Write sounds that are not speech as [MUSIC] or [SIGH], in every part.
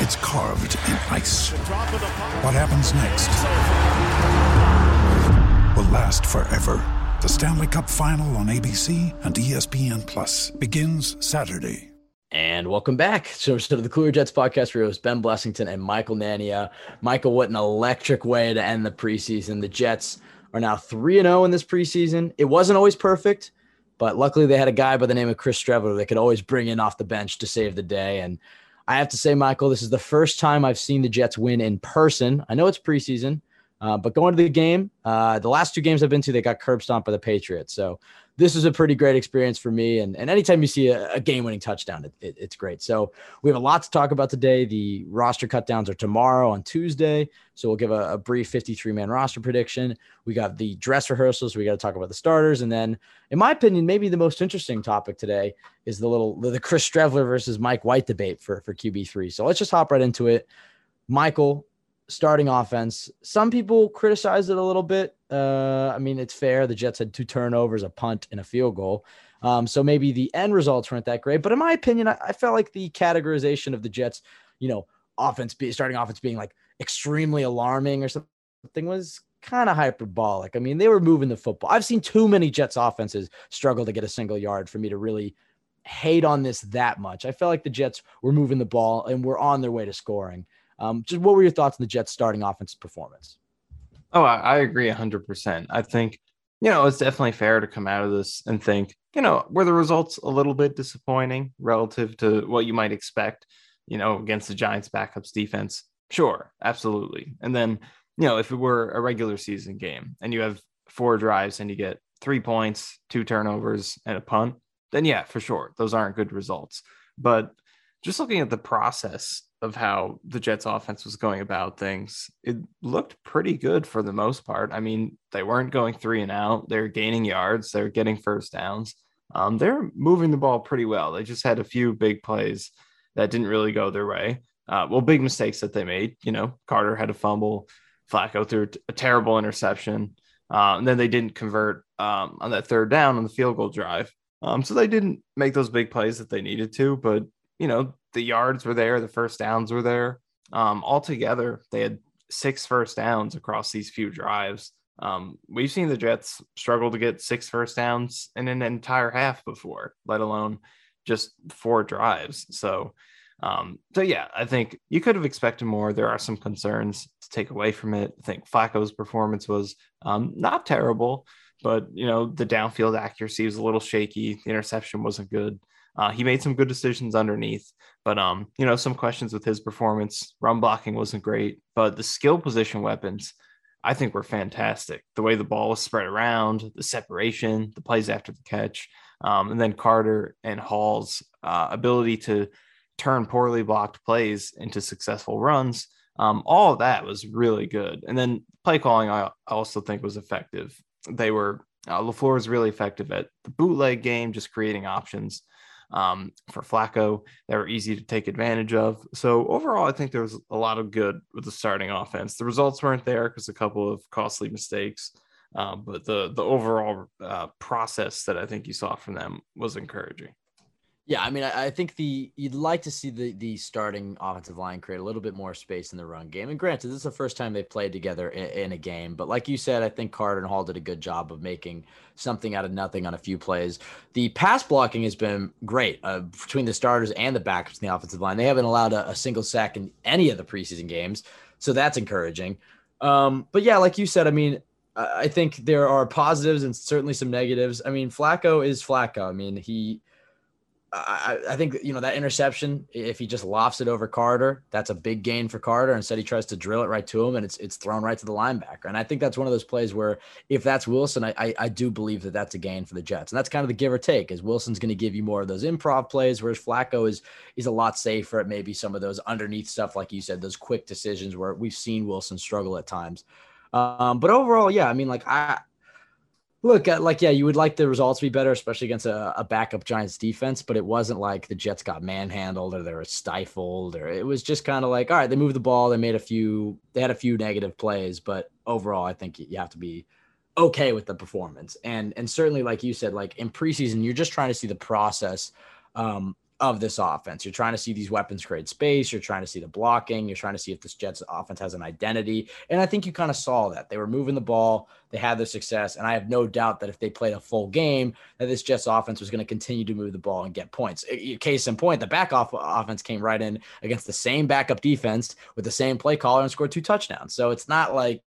it's carved in ice. What happens next will last forever. The Stanley Cup Final on ABC and ESPN Plus begins Saturday. And welcome back to the Cooler Jets podcast. We host Ben Blessington and Michael Nania. Michael, what an electric way to end the preseason. The Jets are now 3 0 in this preseason. It wasn't always perfect, but luckily they had a guy by the name of Chris Streveler that could always bring in off the bench to save the day. And I have to say, Michael, this is the first time I've seen the Jets win in person. I know it's preseason, uh, but going to the game, uh, the last two games I've been to, they got curb stomped by the Patriots. So this is a pretty great experience for me. And, and anytime you see a, a game winning touchdown, it, it, it's great. So we have a lot to talk about today. The roster cutdowns are tomorrow on Tuesday. So we'll give a, a brief 53 man roster prediction. We got the dress rehearsals. We got to talk about the starters. And then, in my opinion, maybe the most interesting topic today is the little the Chris Streveler versus Mike White debate for, for QB3. So let's just hop right into it. Michael, starting offense. Some people criticize it a little bit. Uh, I mean, it's fair. The Jets had two turnovers, a punt, and a field goal. Um, so maybe the end results weren't that great. But in my opinion, I, I felt like the categorization of the Jets, you know, offense, be, starting offense being like extremely alarming or something was kind of hyperbolic. I mean, they were moving the football. I've seen too many Jets offenses struggle to get a single yard for me to really hate on this that much. I felt like the Jets were moving the ball and were on their way to scoring. Um, just what were your thoughts on the Jets starting offensive performance? Oh, I, I agree 100%. I think, you know, it's definitely fair to come out of this and think, you know, were the results a little bit disappointing relative to what you might expect, you know, against the Giants backups defense? Sure, absolutely. And then, you know, if it were a regular season game and you have four drives and you get three points, two turnovers, and a punt, then yeah, for sure, those aren't good results. But just looking at the process of how the Jets offense was going about things, it looked pretty good for the most part. I mean, they weren't going three and out, they're gaining yards, they're getting first downs. Um, they're moving the ball pretty well. They just had a few big plays that didn't really go their way. Uh, well, big mistakes that they made. You know, Carter had a fumble, Flacco threw a terrible interception, uh, and then they didn't convert um, on that third down on the field goal drive. Um, so they didn't make those big plays that they needed to, but you know, the yards were there, the first downs were there. Um, altogether, they had six first downs across these few drives. Um, we've seen the Jets struggle to get six first downs in an entire half before, let alone just four drives. So, um, so yeah, I think you could have expected more. There are some concerns to take away from it. I think Flacco's performance was um, not terrible, but you know the downfield accuracy was a little shaky. The interception wasn't good. Uh, he made some good decisions underneath, but um, you know, some questions with his performance. Run blocking wasn't great, but the skill position weapons, I think, were fantastic. The way the ball was spread around, the separation, the plays after the catch, um, and then Carter and Hall's uh, ability to turn poorly blocked plays into successful runs. Um, all of that was really good. And then play calling, I also think was effective. They were uh, Lafleur was really effective at the bootleg game, just creating options um, for Flacco that were easy to take advantage of. So overall, I think there was a lot of good with the starting offense. The results weren't there because a couple of costly mistakes, um, but the the overall uh, process that I think you saw from them was encouraging. Yeah, I mean, I, I, think the you'd like to see the the starting offensive line create a little bit more space in the run game. And granted, this is the first time they've played together in, in, a game, but like you said, I think Carter and Hall did a good job of making something out of nothing on a few plays. The pass blocking has been great uh, between the starters and the backups in the offensive line. They haven't allowed a, a single sack in any of the preseason games, so that's encouraging. Um, but yeah, like you said, I mean, I think there are positives and certainly some negatives. I mean, Flacco is Flacco. I mean, he I, I, think you know that interception. If he just lofts it over Carter, that's a big gain for Carter. Instead, he tries to drill it right to him, and it's it's thrown right to the linebacker. And I think that's one of those plays where, if that's Wilson, I I, I do believe that that's a gain for the Jets. And that's kind of the give or take. Is Wilson's going to give you more of those improv plays, whereas Flacco is is a lot safer at maybe some of those underneath stuff, like you said, those quick decisions where we've seen Wilson struggle at times. Um, but overall, yeah, I mean, like I Look, uh, like yeah, you would like the results to be better, especially against a, a, backup Giants defense. But it wasn't like the Jets got manhandled or they were stifled, or it was just kind of like, all right, they moved the ball, they made a few, they had a few negative plays, but overall, I think you have to be okay with the performance. And and certainly, like you said, like in preseason, you're just trying to see the process um, of this offense. You're trying to see these weapons create space. You're trying to see the blocking. You're trying to see if this Jets offense has an identity. And I think you kind of saw that. They were moving the ball. They had their success. And I have no doubt that if they played a full game, that this Jets offense was going to continue to move the ball and get points. Case in point, the back off offense came right in against the same backup defense with the same play caller and scored two touchdowns. So it's not like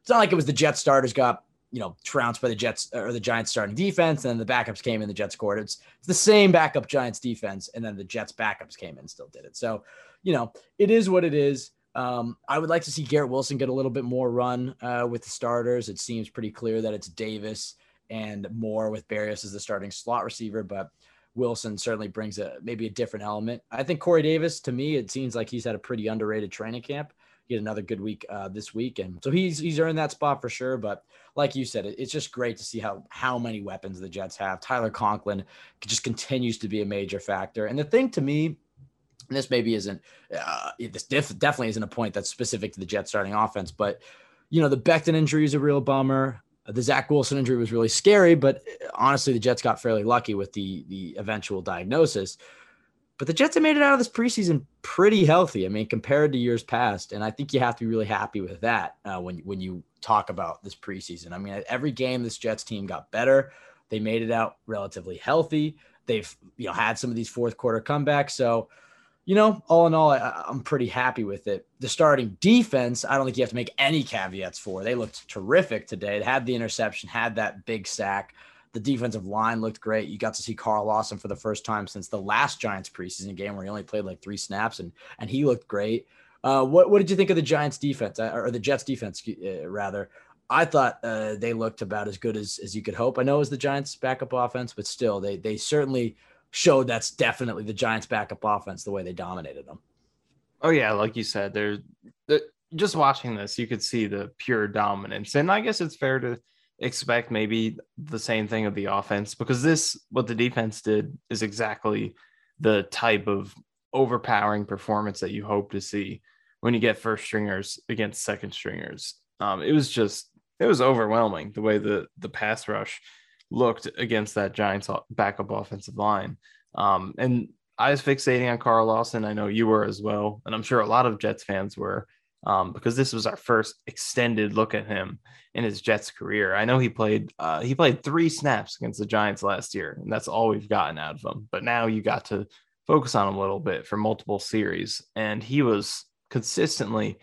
it's not like it was the Jets starters got you know, trounced by the Jets or the Giants starting defense, and then the backups came in, the Jets scored. It's, it's the same backup Giants defense, and then the Jets backups came in and still did it. So, you know, it is what it is. Um, I would like to see Garrett Wilson get a little bit more run uh, with the starters. It seems pretty clear that it's Davis and Moore with Berrios as the starting slot receiver, but Wilson certainly brings a maybe a different element. I think Corey Davis, to me, it seems like he's had a pretty underrated training camp. He had another good week uh, this week, and so he's he's earned that spot for sure. But like you said, it's just great to see how how many weapons the Jets have. Tyler Conklin just continues to be a major factor, and the thing to me. This maybe isn't, uh, this def- definitely isn't a point that's specific to the Jets starting offense, but you know, the Becton injury is a real bummer. The Zach Wilson injury was really scary, but honestly, the Jets got fairly lucky with the the eventual diagnosis. But the Jets have made it out of this preseason pretty healthy. I mean, compared to years past, and I think you have to be really happy with that uh, when when you talk about this preseason. I mean, every game this Jets team got better. They made it out relatively healthy. They've you know had some of these fourth quarter comebacks. So, you know, all in all, I, I'm pretty happy with it. The starting defense, I don't think you have to make any caveats for. They looked terrific today. They had the interception, had that big sack. The defensive line looked great. You got to see Carl Lawson for the first time since the last Giants preseason game where he only played like three snaps and and he looked great. Uh, what what did you think of the Giants defense uh, or the Jets defense uh, rather? I thought uh, they looked about as good as as you could hope. I know it was the Giants backup offense, but still they they certainly showed that's definitely the Giants backup offense the way they dominated them. Oh yeah, like you said, they're, they're just watching this, you could see the pure dominance, and I guess it's fair to expect maybe the same thing of the offense because this what the defense did is exactly the type of overpowering performance that you hope to see when you get first stringers against second stringers. Um, it was just it was overwhelming the way the the pass rush looked against that Giants backup offensive line. Um, and I was fixating on Carl Lawson. I know you were as well, and I'm sure a lot of Jets fans were um, because this was our first extended look at him in his Jets career. I know he played uh, he played three snaps against the Giants last year, and that's all we've gotten out of him. But now you got to focus on him a little bit for multiple series, and he was consistently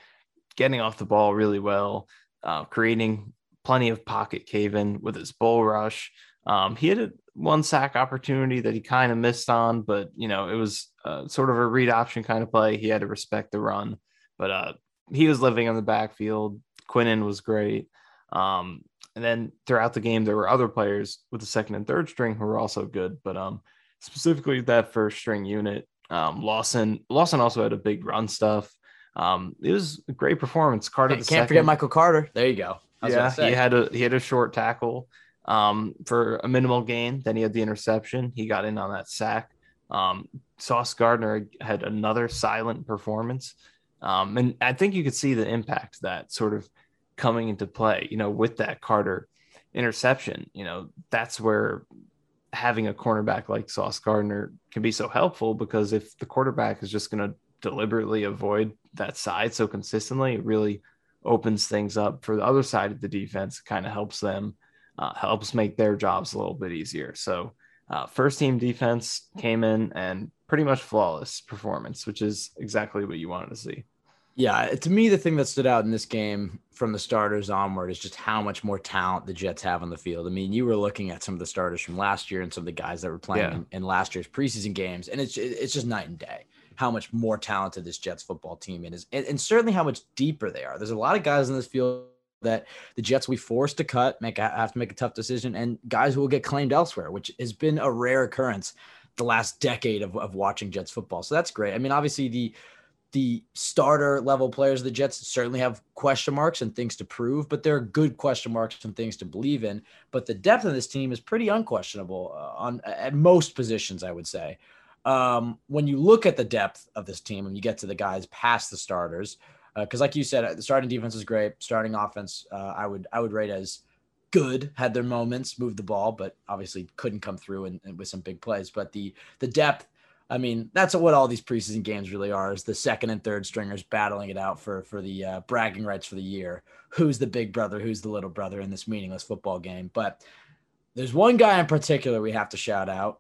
getting off the ball really well, uh, creating plenty of pocket cave in with his bull rush. Um, he had a one sack opportunity that he kind of missed on, but you know it was uh, sort of a read option kind of play. He had to respect the run, but uh, he was living on the backfield. Quinnen was great. Um, and then throughout the game, there were other players with the second and third string who were also good. But um, specifically that first string unit, um, Lawson Lawson also had a big run stuff. Um, it was a great performance. Carter can't second, forget Michael Carter. There you go. Yeah, he had a he had a short tackle um, for a minimal gain. Then he had the interception. He got in on that sack. Um, Sauce Gardner had another silent performance. Um, and I think you could see the impact that sort of coming into play, you know, with that Carter interception. You know, that's where having a cornerback like Sauce Gardner can be so helpful because if the quarterback is just going to deliberately avoid that side so consistently, it really opens things up for the other side of the defense, kind of helps them, uh, helps make their jobs a little bit easier. So, uh, first team defense came in and pretty much flawless performance, which is exactly what you wanted to see. Yeah, uh, to me, the thing that stood out in this game from the starters onward is just how much more talent the Jets have on the field. I mean, you were looking at some of the starters from last year and some of the guys that were playing yeah. in, in, last year's preseason games, and it's it's just night and day how much more talented this Jets football team is, and, and certainly how much deeper they are. There's a lot of guys in this field that the Jets will be forced to cut, make have to make a tough decision, and guys who will get claimed elsewhere, which has been a rare occurrence the last decade of, of watching Jets football. So that's great. I mean, obviously the the starter level players of the Jets certainly have question marks and things to prove, but there are good question marks and things to believe in. But the depth of this team is pretty unquestionable uh, on at most positions, I would say. Um, when you look at the depth of this team and you get to the guys past the starters, because uh, like you said, the starting defense is great. Starting offense, uh, I would I would rate as good. Had their moments, moved the ball, but obviously couldn't come through and, and with some big plays. But the the depth I mean, that's what all these preseason games really are: is the second and third stringers battling it out for for the uh, bragging rights for the year. Who's the big brother? Who's the little brother in this meaningless football game? But there's one guy in particular we have to shout out: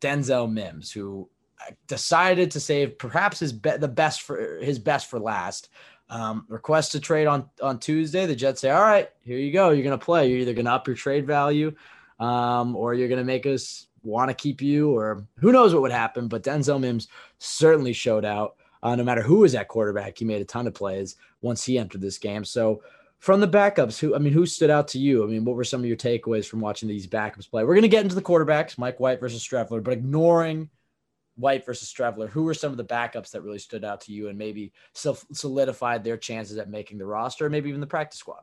Denzel Mims, who uh, decided to save perhaps his be- the best for his best for last. Um, request to trade on on Tuesday. The Jets say, "All right, here you go. You're gonna play. You're either gonna up your trade value, um, or you're gonna make us want to keep you, or who knows what would happen. But Denzel Mims certainly showed out. Uh, no matter who was at quarterback, he made a ton of plays once he entered this game. So from the backups, who I mean, who stood out to you? I mean, what were some of your takeaways from watching these backups play? We're going to get into the quarterbacks, Mike White versus Streveler, but ignoring White versus Streveler, who were some of the backups that really stood out to you and maybe solidified their chances at making the roster, maybe even the practice squad?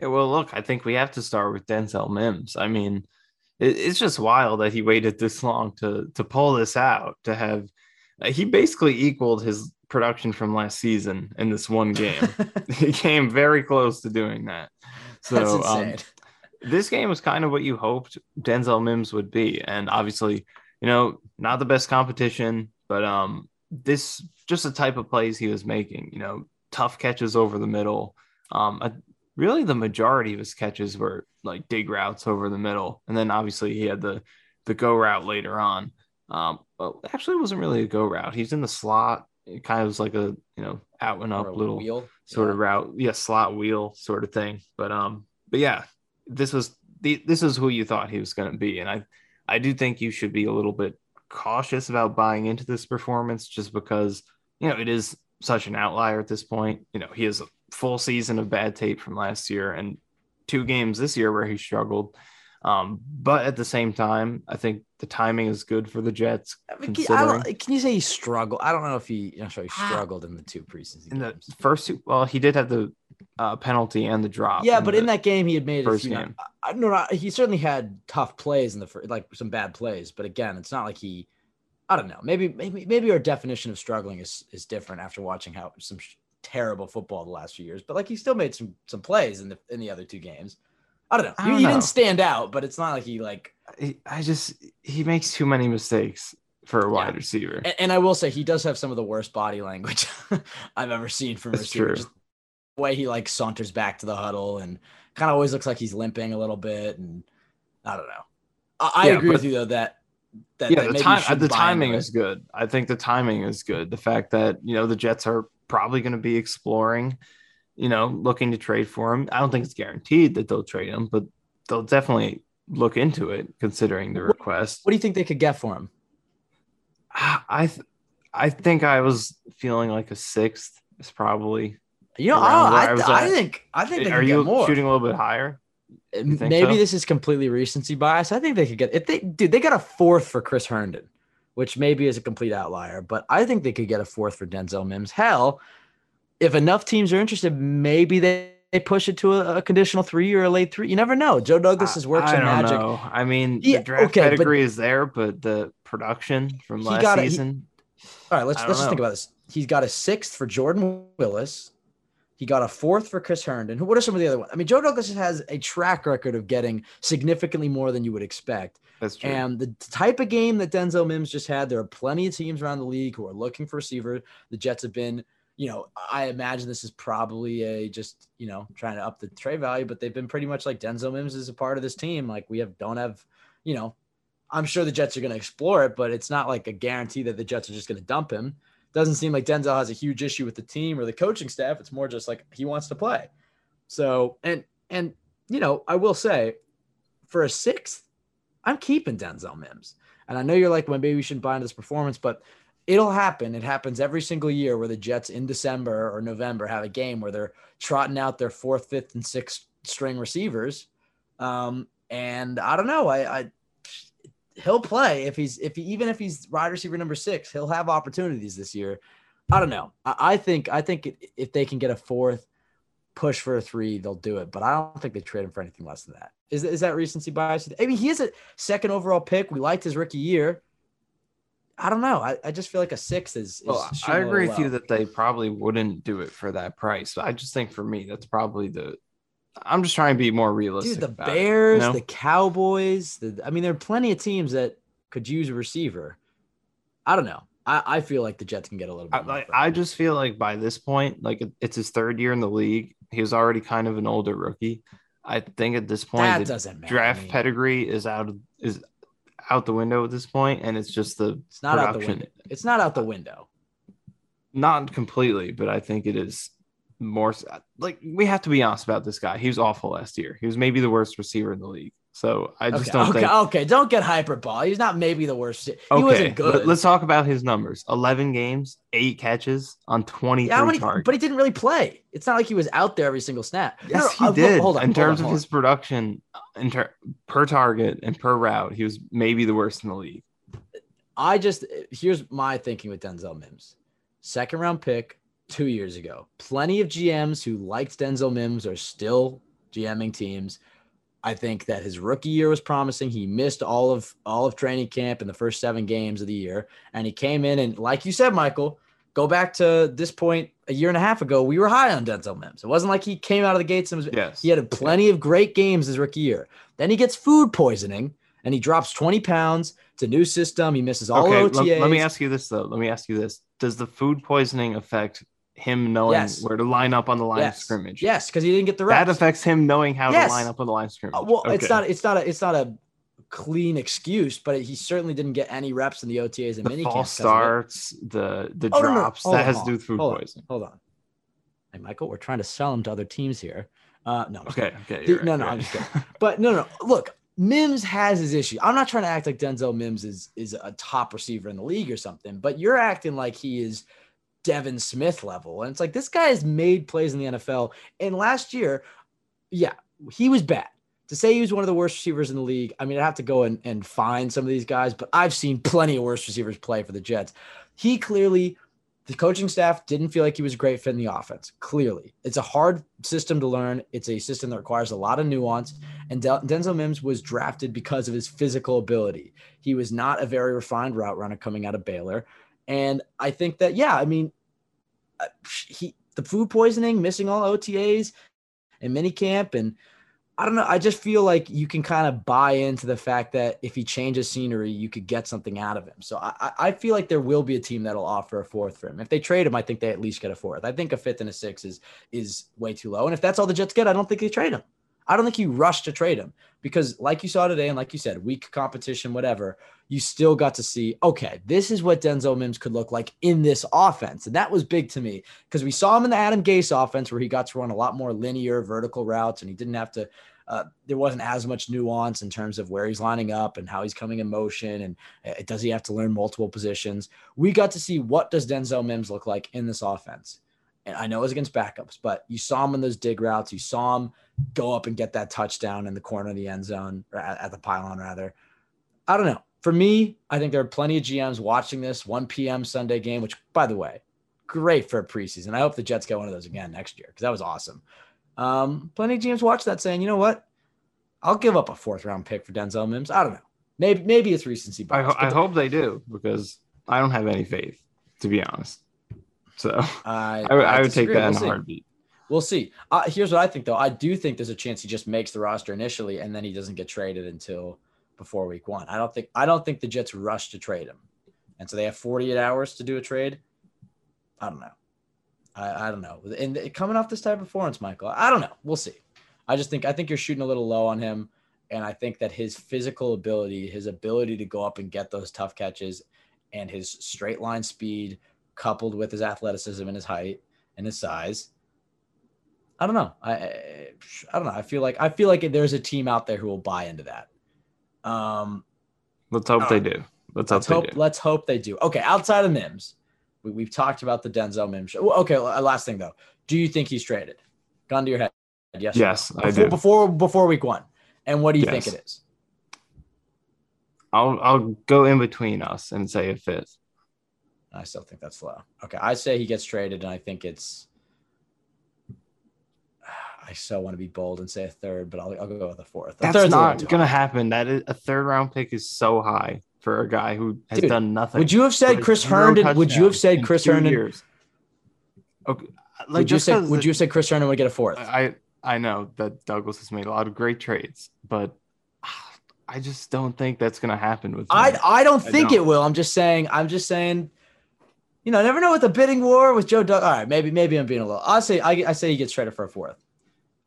Yeah, well, look, I think we have to start with Denzel Mims. I mean, it's just wild that he waited this long to to pull this out to have he basically equaled his production from last season in this one game. [LAUGHS] [LAUGHS] He came very close to doing that. So um, this game was kind of what you hoped denzel mims would be. And obviously you know not the best competition but um this just the type of plays he was making you know tough catches over the middle. Um a, really the majority of his catches were like dig routes over the middle, and then obviously he had the the go route later on. Um, well, actually, it wasn't really a go route. He's in the slot. It kind of was like a you know out and up little wheel. sort yeah. of route, yeah, slot wheel sort of thing. But um, but yeah, this was the this is who you thought he was going to be, and I I do think you should be a little bit cautious about buying into this performance just because you know it is such an outlier at this point. You know, he has full season of bad tape from last year and two games this year where he struggled. Um, but at the same time, I think the timing is good for the Jets. I mean, can, you say he struggled? I don't know if he, you know, he ah. struggled in the two preseason in games. the first two. Well, he did have the uh, penalty and the drop. Yeah, but in that game, he had made first a few, game. I, no, he certainly had tough plays in the first, like some bad plays. But again, it's not like he. I don't know. Maybe maybe maybe our definition of struggling is is different after watching how some terrible football the last few years, but like he still made some some plays in the in the other two games. I don't know. I don't he, know. he, didn't stand out, but it's not like he like. I just he makes too many mistakes for a wide yeah. receiver. And, and, I will say he does have some of the worst body language [LAUGHS] I've ever seen from a receiver. Just the way he like saunters back to the huddle and kind of always looks like he's limping a little bit, and I don't know. I, I yeah, agree with you though that that, yeah, that the, time, the timing is good. I think the timing is good. The fact that you know the Jets are probably going to be exploring, you know, looking to trade for him. I don't think it's guaranteed that they'll trade him, but they'll definitely look into it considering the request. What do you think they could get for him? I th- I think I was feeling like a sixth is probably. You know, I, I, I, think I think they are you shooting a little bit higher. Maybe so? this is completely recency bias. I think they could get if they dude they got a fourth for Chris Herndon which maybe is a complete outlier, but I think they could get a fourth for Denzel Mims. Hell, if enough teams are interested, maybe they, they push it to a, a conditional three or a late three. You never know. Joe Douglas has worked some magic. Know. I mean, yeah, the draft okay, pedigree is there, but the production from last got season. he, all right, let's let's just think about this. He's got a sixth for Jordan Willis. He got a fourth for Chris Herndon. What are some of the other ones? I mean, Joe Douglas has a track record of getting significantly more than you would expect. That's true. And the type of game that Denzel Mims just had, there are plenty of teams around the league who are looking for receiver. The Jets have been, you know, I imagine this is probably a just, you know, trying to up the trade value, but they've been pretty much like Denzel Mims is a part of this team. Like we have don't have, you know, I'm sure the Jets are going to explore it, but it's not like a guarantee that the Jets are just going to dump him. Doesn't seem like Denzel has a huge issue with the team or the coaching staff. It's more just like he wants to play. So and and you know, I will say for a sixth, I'm keeping Denzel Mims. And I know you're like, well, maybe we shouldn't buy into this performance, but it'll happen. It happens every single year where the Jets in December or November have a game where they're trotting out their fourth, fifth, and sixth string receivers. Um, and I don't know. I, I he'll play if he's if he even if he's wide receiver number six, he'll have opportunities this year. I don't know. I, I think I think if they can get a fourth push for a three, they'll do it. But I don't think they trade him for anything less than that. Is, is that recency bias? I mean, he is a second overall pick. We liked his rookie year. I don't know. I, I just feel like a six is. is well, I agree with you that they probably wouldn't do it for that price. But I just think for me, that's probably the. I'm just trying to be more realistic. Dude, the Bears, it, you know? the Cowboys. The, I mean, there are plenty of teams that could use a receiver. I don't know. I, I feel like the Jets can get a little bit. I, I just feel like by this point, like it's his third year in the league. He was already kind of an older rookie. I think at this point, that doesn't matter. Draft pedigree is out of is out the window at this point, and it's just the it's not production. out the window. It's not out the window. Not completely, but I think it is more like we have to be honest about this guy. He was awful last year. He was maybe the worst receiver in the league. So I just okay, don't okay, think. Okay, don't get hyperbole. He's not maybe the worst. He okay, wasn't good. Let's talk about his numbers: eleven games, eight catches on twenty-three yeah, many, targets. But he didn't really play. It's not like he was out there every single snap. Yes, no, he uh, did. Hold on, in hold terms on, of his on. production, in ter- per target and per route, he was maybe the worst in the league. I just here's my thinking with Denzel Mims, second round pick two years ago. Plenty of GMs who liked Denzel Mims are still GMing teams I think that his rookie year was promising. He missed all of all of training camp in the first seven games of the year, and he came in and, like you said, Michael, go back to this point a year and a half ago. We were high on Denzel Mims. It wasn't like he came out of the gates and was. Yes. He had plenty of great games his rookie year. Then he gets food poisoning and he drops twenty pounds. It's a new system. He misses all okay, OTAs. Let, let me ask you this though. Let me ask you this: Does the food poisoning affect him knowing yes. where to line up on the line yes. of scrimmage. Yes, because he didn't get the reps. That affects him knowing how yes. to line up on the line of scrimmage. Uh, well, okay. it's not it's not a it's not a clean excuse, but he certainly didn't get any reps in the OTAs and mini false starts, the the oh, drops no, no. that has to do with food hold poisoning. On. Hold on. Hey Michael, we're trying to sell him to other teams here. Uh no. Okay, okay. The, right, no, no, right. I'm just kidding. but no, no. Look, Mims has his issue. I'm not trying to act like Denzel Mims is is a top receiver in the league or something, but you're acting like he is Devin Smith level. And it's like this guy has made plays in the NFL. And last year, yeah, he was bad. To say he was one of the worst receivers in the league, I mean, I have to go and, and find some of these guys, but I've seen plenty of worse receivers play for the Jets. He clearly, the coaching staff didn't feel like he was a great fit in the offense. Clearly, it's a hard system to learn. It's a system that requires a lot of nuance. And Denzel Mims was drafted because of his physical ability. He was not a very refined route runner coming out of Baylor. And I think that, yeah, I mean, he the food poisoning, missing all OTAs and minicamp, and I don't know. I just feel like you can kind of buy into the fact that if he changes scenery, you could get something out of him. So I, I feel like there will be a team that'll offer a fourth for him. If they trade him, I think they at least get a fourth. I think a fifth and a six is is way too low. And if that's all the Jets get, I don't think they trade him. I don't think you rush to trade him because, like you saw today, and like you said, weak competition, whatever, you still got to see, okay, this is what Denzel Mims could look like in this offense. And that was big to me because we saw him in the Adam Gase offense where he got to run a lot more linear vertical routes and he didn't have to. Uh, there wasn't as much nuance in terms of where he's lining up and how he's coming in motion and uh, does he have to learn multiple positions. We got to see what does Denzel Mims look like in this offense. And I know it was against backups, but you saw him in those dig routes. You saw him go up and get that touchdown in the corner of the end zone, or at, at the pylon, rather. I don't know. For me, I think there are plenty of GMs watching this 1 p.m. Sunday game, which, by the way, great for a preseason. I hope the Jets get one of those again next year because that was awesome. Um, plenty of GMs watch that saying, you know what? I'll give up a fourth round pick for Denzel Mims. I don't know. Maybe maybe it's recency bias. I, I hope they do because I don't have any faith, to be honest. So I, I, I would take that we'll in a heartbeat. We'll see. Uh, here's what I think, though. I do think there's a chance he just makes the roster initially, and then he doesn't get traded until before week one. I don't think. I don't think the Jets rush to trade him, and so they have 48 hours to do a trade. I don't know. I, I don't know. And coming off this type of performance, Michael, I don't know. We'll see. I just think I think you're shooting a little low on him, and I think that his physical ability, his ability to go up and get those tough catches, and his straight line speed coupled with his athleticism and his height and his size. I don't know. I I don't know. I feel like I feel like there's a team out there who will buy into that. Um, let's hope they do. Let's, let's hope, hope let's hope they do. Okay, outside of Mims, we, have talked about the Denzel Mims. Show. Okay, last thing though, do you think he's traded? Gun to your head. Yes. Yes, before, I do. Before before week one, and what do you yes. think it is? I'll I'll go in between us and say a fifth. I still think that's low. Okay, I say he gets traded, and I think it's. I so want to be bold and say a third, but I'll, I'll go with a fourth. A That's not going to happen. That is a third round pick is so high for a guy who has Dude, done nothing. Would you have said Chris Herndon? Would you have said Chris Herndon? Years. Okay, like would you say would you say Chris Herndon would get a fourth? I I know that Douglas has made a lot of great trades, but I just don't think that's going to happen with. I I don't think I don't. it will. I'm just saying. I'm just saying. You know, never know with the bidding war with Joe Doug. All right, maybe maybe I'm being a little. I say I, I say he gets traded for a fourth.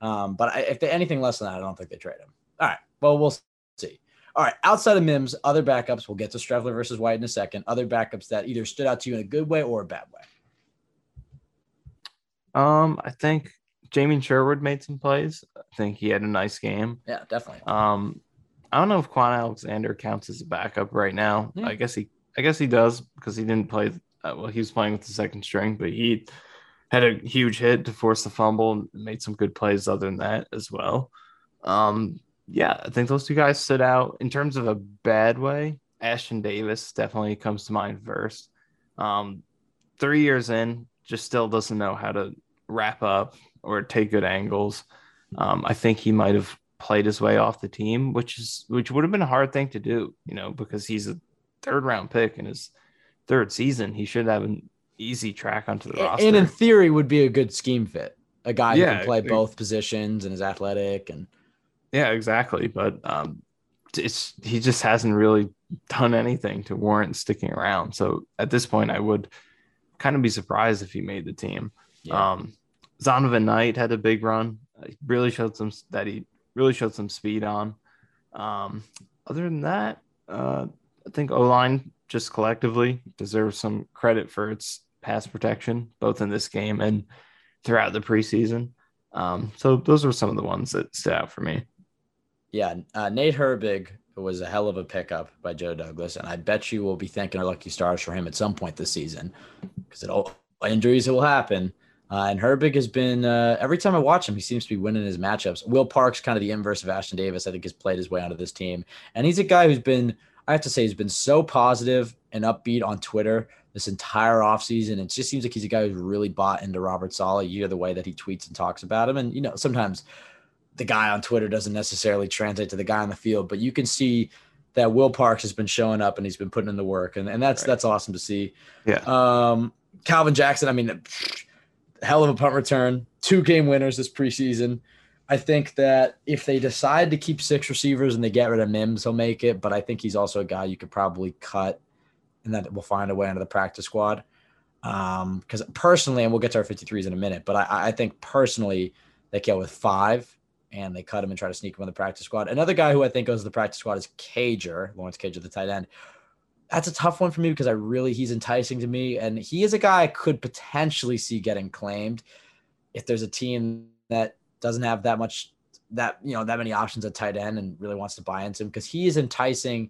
Um, but I, if they anything less than that, I don't think they trade him. All right. Well, we'll see. All right. Outside of Mims, other backups. We'll get to Streveler versus White in a second. Other backups that either stood out to you in a good way or a bad way. Um, I think Jamien Sherwood made some plays. I think he had a nice game. Yeah, definitely. Um, I don't know if Kwon Alexander counts as a backup right now. Yeah. I guess he, I guess he does because he didn't play. Uh, well, he was playing with the second string, but he had a huge hit to force the fumble and made some good plays other than that as well. Um, yeah, I think those two guys stood out in terms of a bad way. Ashtyn Davis definitely comes to mind first. Um, three years in, just still doesn't know how to wrap up or take good angles. Um, I think he might have played his way off the team, which is which would have been a hard thing to do, you know, because he's a third round pick in his third season. He should have easy track onto the and roster. And in theory, would be a good scheme fit. A guy yeah, who can play both positions and is athletic and yeah, exactly. But um, it's he just hasn't really done anything to warrant sticking around. So at this point, I would kind of be surprised if he made the team. Yeah. Um, Zonovan Knight had a big run. He really showed some that he really showed some speed on. Um, other than that, uh, I think O line just collectively deserves some credit for its pass protection, both in this game and throughout the preseason. Um, so those were some of the ones that stood out for me. Yeah, uh, Nate Herbig was a hell of a pickup by Joe Douglas, and I bet you will be thanking our lucky stars for him at some point this season because it all injuries it will happen. Uh, and Herbig has been uh, every time I watch him, he seems to be winning his matchups. Will Parks, kind of the inverse of Ashtyn Davis, I think has played his way onto this team, and he's a guy who's been, I have to say, he's been so positive and upbeat on Twitter this entire offseason. It just seems like he's a guy who's really bought into Robert Saleh. You hear the way that he tweets and talks about him, and you know sometimes the guy on Twitter doesn't necessarily translate to the guy on the field, but you can see that Will Parks has been showing up and he's been putting in the work, and, and that's right. that's awesome to see. Yeah. Um, Calvin Jackson, I mean hell of a punt return, two game winners this preseason. I think that if they decide to keep six receivers and they get rid of Mims, he'll make it. But I think he's also a guy you could probably cut and that will find a way into the practice squad. Because um, personally, and we'll get to our 53s in a minute, but I, I think personally they go with five and they cut him and try to sneak him on the practice squad. Another guy who I think goes to the practice squad is Cager, Lawrence Cager, the tight end, that's a tough one for me because I really he's enticing to me, and he is a guy I could potentially see getting claimed if there's a team that doesn't have that much that you know that many options at tight end and really wants to buy into him because he is enticing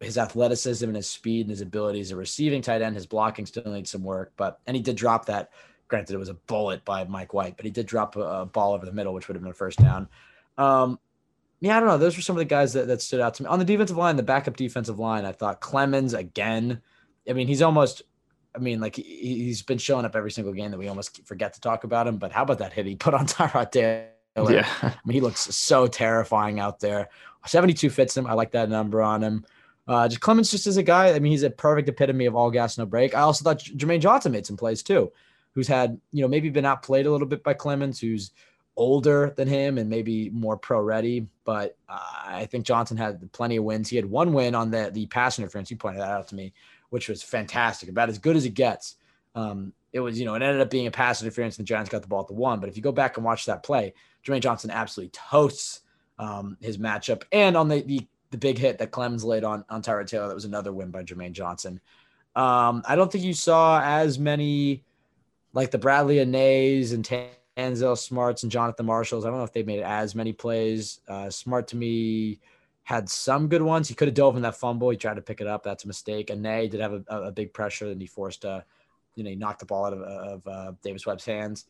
his athleticism and his speed and his abilities as a receiving tight end. His blocking still needs some work, but and he did drop that. Granted, it was a bullet by Mike White, but he did drop a, a ball over the middle, which would have been a first down. Um, yeah, I don't know. Those were some of the guys that, that stood out to me. On the defensive line, the backup defensive line, I thought Clemons again. I mean, he's almost, I mean, like he, has been showing up every single game that we almost forget to talk about him. But how about that hit he put on [LAUGHS] Tyrod Taylor? Yeah. I mean, he looks so terrifying out there. 72 fits him. I like that number on him. Uh, just Clemons just as a guy. I mean, he's a perfect epitome of all gas, no break. I also thought Jermaine Johnson made some plays too, who's had, you know, maybe been outplayed a little bit by Clemons, who's older than him and maybe more pro ready. But uh, I think Johnson had plenty of wins. He had one win on the the pass interference. You pointed that out to me, which was fantastic, about as good as it gets. Um, it was, you know, it ended up being a pass interference, and the Giants got the ball at the one. But if you go back and watch that play, Jermaine Johnson absolutely toasts um, his matchup. And on the, the the big hit that Clemons laid on on Tyrod Taylor, that was another win by Jermaine Johnson. Um, I don't think you saw as many like the Bradlee Anaes and Tanzel Smarts and Jonathan Marshalls. I don't know if they made as many plays. Uh, Smart to me had some good ones. He could have dove in that fumble. He tried to pick it up. That's a mistake. Anae did have a, a, big pressure and he forced a, you know, he knocked the ball out of, of uh, Davis Webb's hands.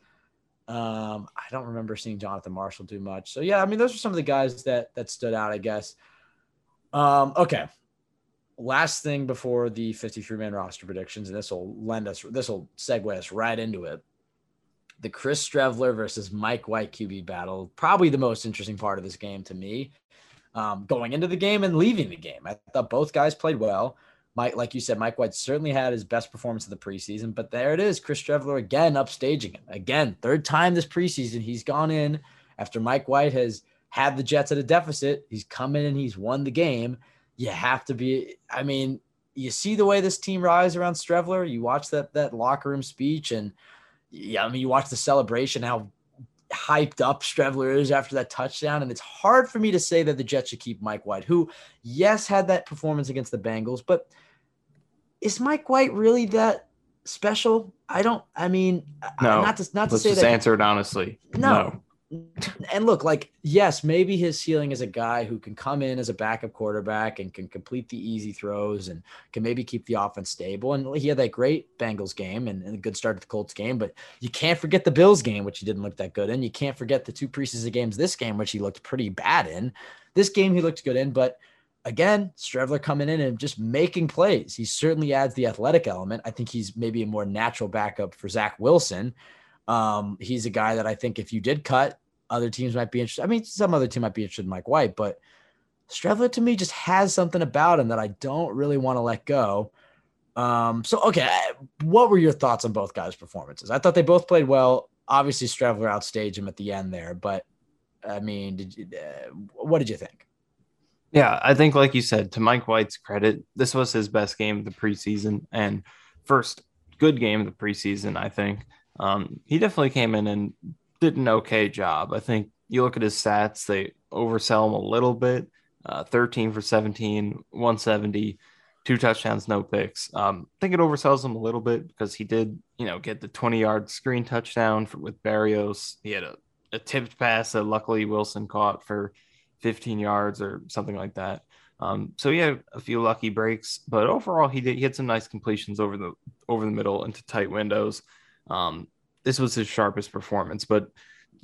Um, I don't remember seeing Jonathan Marshall do much. So yeah, I mean, those are some of the guys that that stood out, I guess. Um, okay. Last thing before the 53 man roster predictions, and this will lend us, this will segue us right into it. The Chris Streveler versus Mike White QB battle, probably the most interesting part of this game to me. Um, going into the game and leaving the game, I thought both guys played well. Mike, like you said, Mike White certainly had his best performance of the preseason, but there it is. Chris Streveler again upstaging him. Again, third time this preseason, he's gone in after Mike White has had the Jets at a deficit. He's come in and he's won the game you have to be. I mean, you see the way this team rides around Streveler. You watch that that locker room speech, and yeah, I mean, you watch the celebration. How hyped up Streveler is after that touchdown, and it's hard for me to say that the Jets should keep Mike White, who yes had that performance against the Bengals, but is Mike White really that special? I don't. I mean, no. Not to not to Let's say just that. Answer it honestly. No. no and look, like, yes, maybe his ceiling is a guy who can come in as a backup quarterback and can complete the easy throws and can maybe keep the offense stable. And he had that great Bengals game and, and a good start to the Colts game, but you can't forget the Bills game, which he didn't look that good in. You can't forget the two preseason games this game, which he looked pretty bad in. This game he looked good in, but again, Streveler coming in and just making plays. He certainly adds the athletic element. I think he's maybe a more natural backup for Zach Wilson. Um, he's a guy that I think if you did cut, other teams might be interested. I mean, some other team might be interested in Mike White, but Streveler to me just has something about him that I don't really want to let go. Um, so okay, what were your thoughts on both guys' performances? I thought they both played well. Obviously, Streveler outstaged him at the end there, but I mean, did you, uh, what did you think? Yeah, I think, like you said, to Mike White's credit, this was his best game of the preseason and first good game of the preseason. I think um, he definitely came in and did an okay job. I think you look at his stats, they oversell him a little bit. Uh, 13 for 17, 170, two touchdowns, no picks. Um, I think it oversells him a little bit because he did, you know, get the 20 yard screen touchdown for, with Berrios. He had a, a tipped pass that luckily Wilson caught for 15 yards or something like that. Um, so he had a few lucky breaks, but overall he did he had some nice completions over the over the middle into tight windows. Um, this was his sharpest performance. But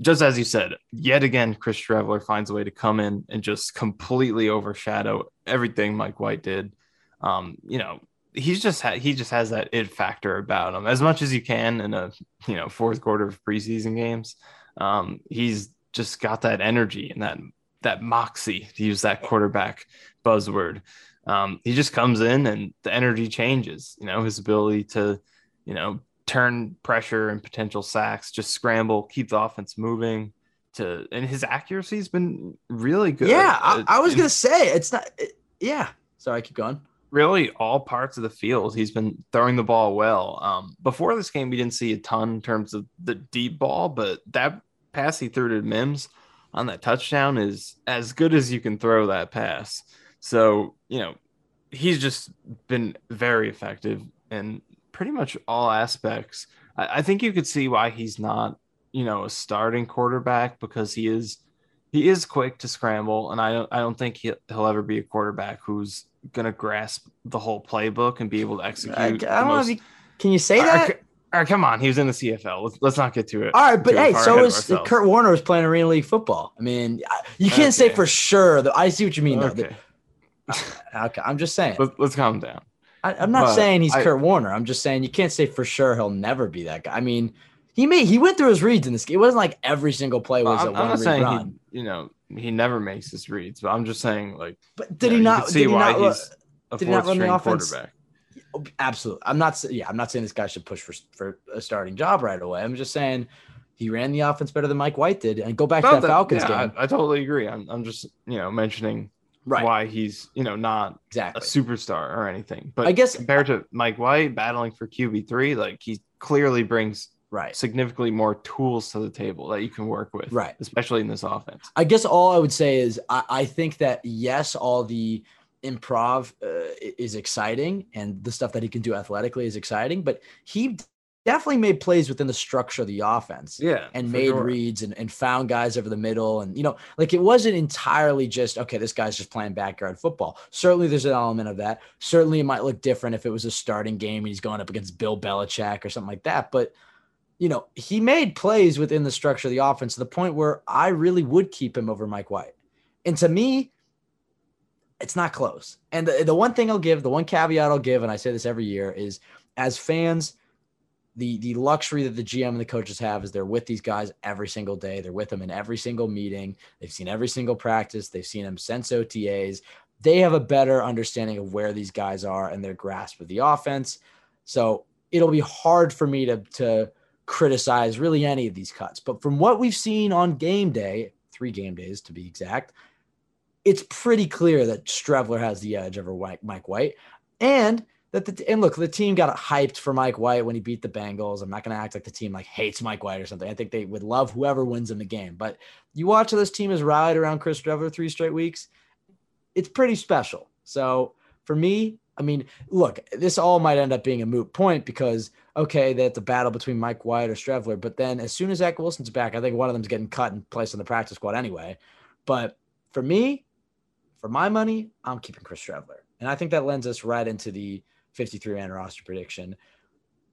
just as you said, yet again, Chris Streveler finds a way to come in and just completely overshadow everything Mike White did. Um, you know, he's just ha- he just has that it factor about him as much as you can in a you know fourth quarter of preseason games. Um, he's just got that energy and that that moxie to use that quarterback buzzword. Um, he just comes in and the energy changes. You know, his ability to you know turn pressure and potential sacks, just scramble, keep the offense moving. To and his accuracy's been really good. Yeah, I, I was gonna say it's not. It, yeah, sorry, I keep going. Really, all parts of the field, he's been throwing the ball well. Um, before this game, we didn't see a ton in terms of the deep ball, but that pass he threw to Mims on that touchdown is as good as you can throw that pass. So you know, he's just been very effective and pretty much all aspects. I, I think you could see why he's not, you know, a starting quarterback because he is he is quick to scramble, and I don't I don't think he'll, he'll ever be a quarterback who's gonna grasp the whole playbook and be able to execute. I, I don't most... know. You, can you say that? All right, come on. He was in the CFL. Let's, let's not get to it. All right, but hey, so is Kurt Warner was playing Arena League football. I mean, you can't okay. say for sure. That I see what you mean. Okay. Though. [LAUGHS] okay, I'm just saying. Let's, let's calm down. I, am not but saying he's I, Kurt Warner. I'm just saying you can't say for sure he'll never be that guy. I mean, he may he went through his reads in this game. It wasn't like every single play was I'm, a one read run. He, you know, he never makes his reads, but I'm just saying like. But did he know, not? See why not, he's a did he not run the offense? quarterback. Absolutely, I'm not. Yeah, I'm not saying this guy should push for for a starting job right away. I'm just saying he ran the offense better than Mike White did. And go back to that, that Falcons yeah, game. I, I, totally agree. I'm, I'm just you know mentioning right. why he's you know not exactly a superstar or anything. But I guess compared to Mike White battling for QB three, like he clearly brings right significantly more tools to the table that you can work with, right? Especially in this offense. I guess all I would say is I, I think that yes, all the improv uh, is exciting and the stuff that he can do athletically is exciting, but he definitely made plays within the structure of the offense. Yeah. And made sure. reads and, and found guys over the middle. And, you know, like it wasn't entirely just, okay, this guy's just playing backyard football. Certainly there's an element of that. Certainly it might look different if it was a starting game and he's going up against Bill Belichick or something like that. But, you know, he made plays within the structure of the offense to the point where I really would keep him over Mike White. And to me, it's not close. And the, the one thing I'll give, the one caveat I'll give, and I say this every year, is as fans, the the luxury that the GM and the coaches have is they're with these guys every single day. They're with them in every single meeting. They've seen every single practice. They've seen them since OTAs. They have a better understanding of where these guys are and their grasp of the offense. So it'll be hard for me to to criticize really any of these cuts. But from what we've seen on game day, three game days to be exact, it's pretty clear that Streveler has the edge over Mike White. And that the and look, the team got hyped for Mike White when he beat the Bengals. I'm not going to act like the team like hates Mike White or something. I think they would love whoever wins in the game. But you watch how this team has rallied around Chris Streveler three straight weeks. It's pretty special. So for me, I mean, look, this all might end up being a moot point because okay, that's a battle between Mike White or Streveler. But then as soon as Zach Wilson's back, I think one of them's getting cut and placed on the practice squad anyway. But for me, for my money, I'm keeping Chris Streveler. And I think that lends us right into the 53 man roster prediction.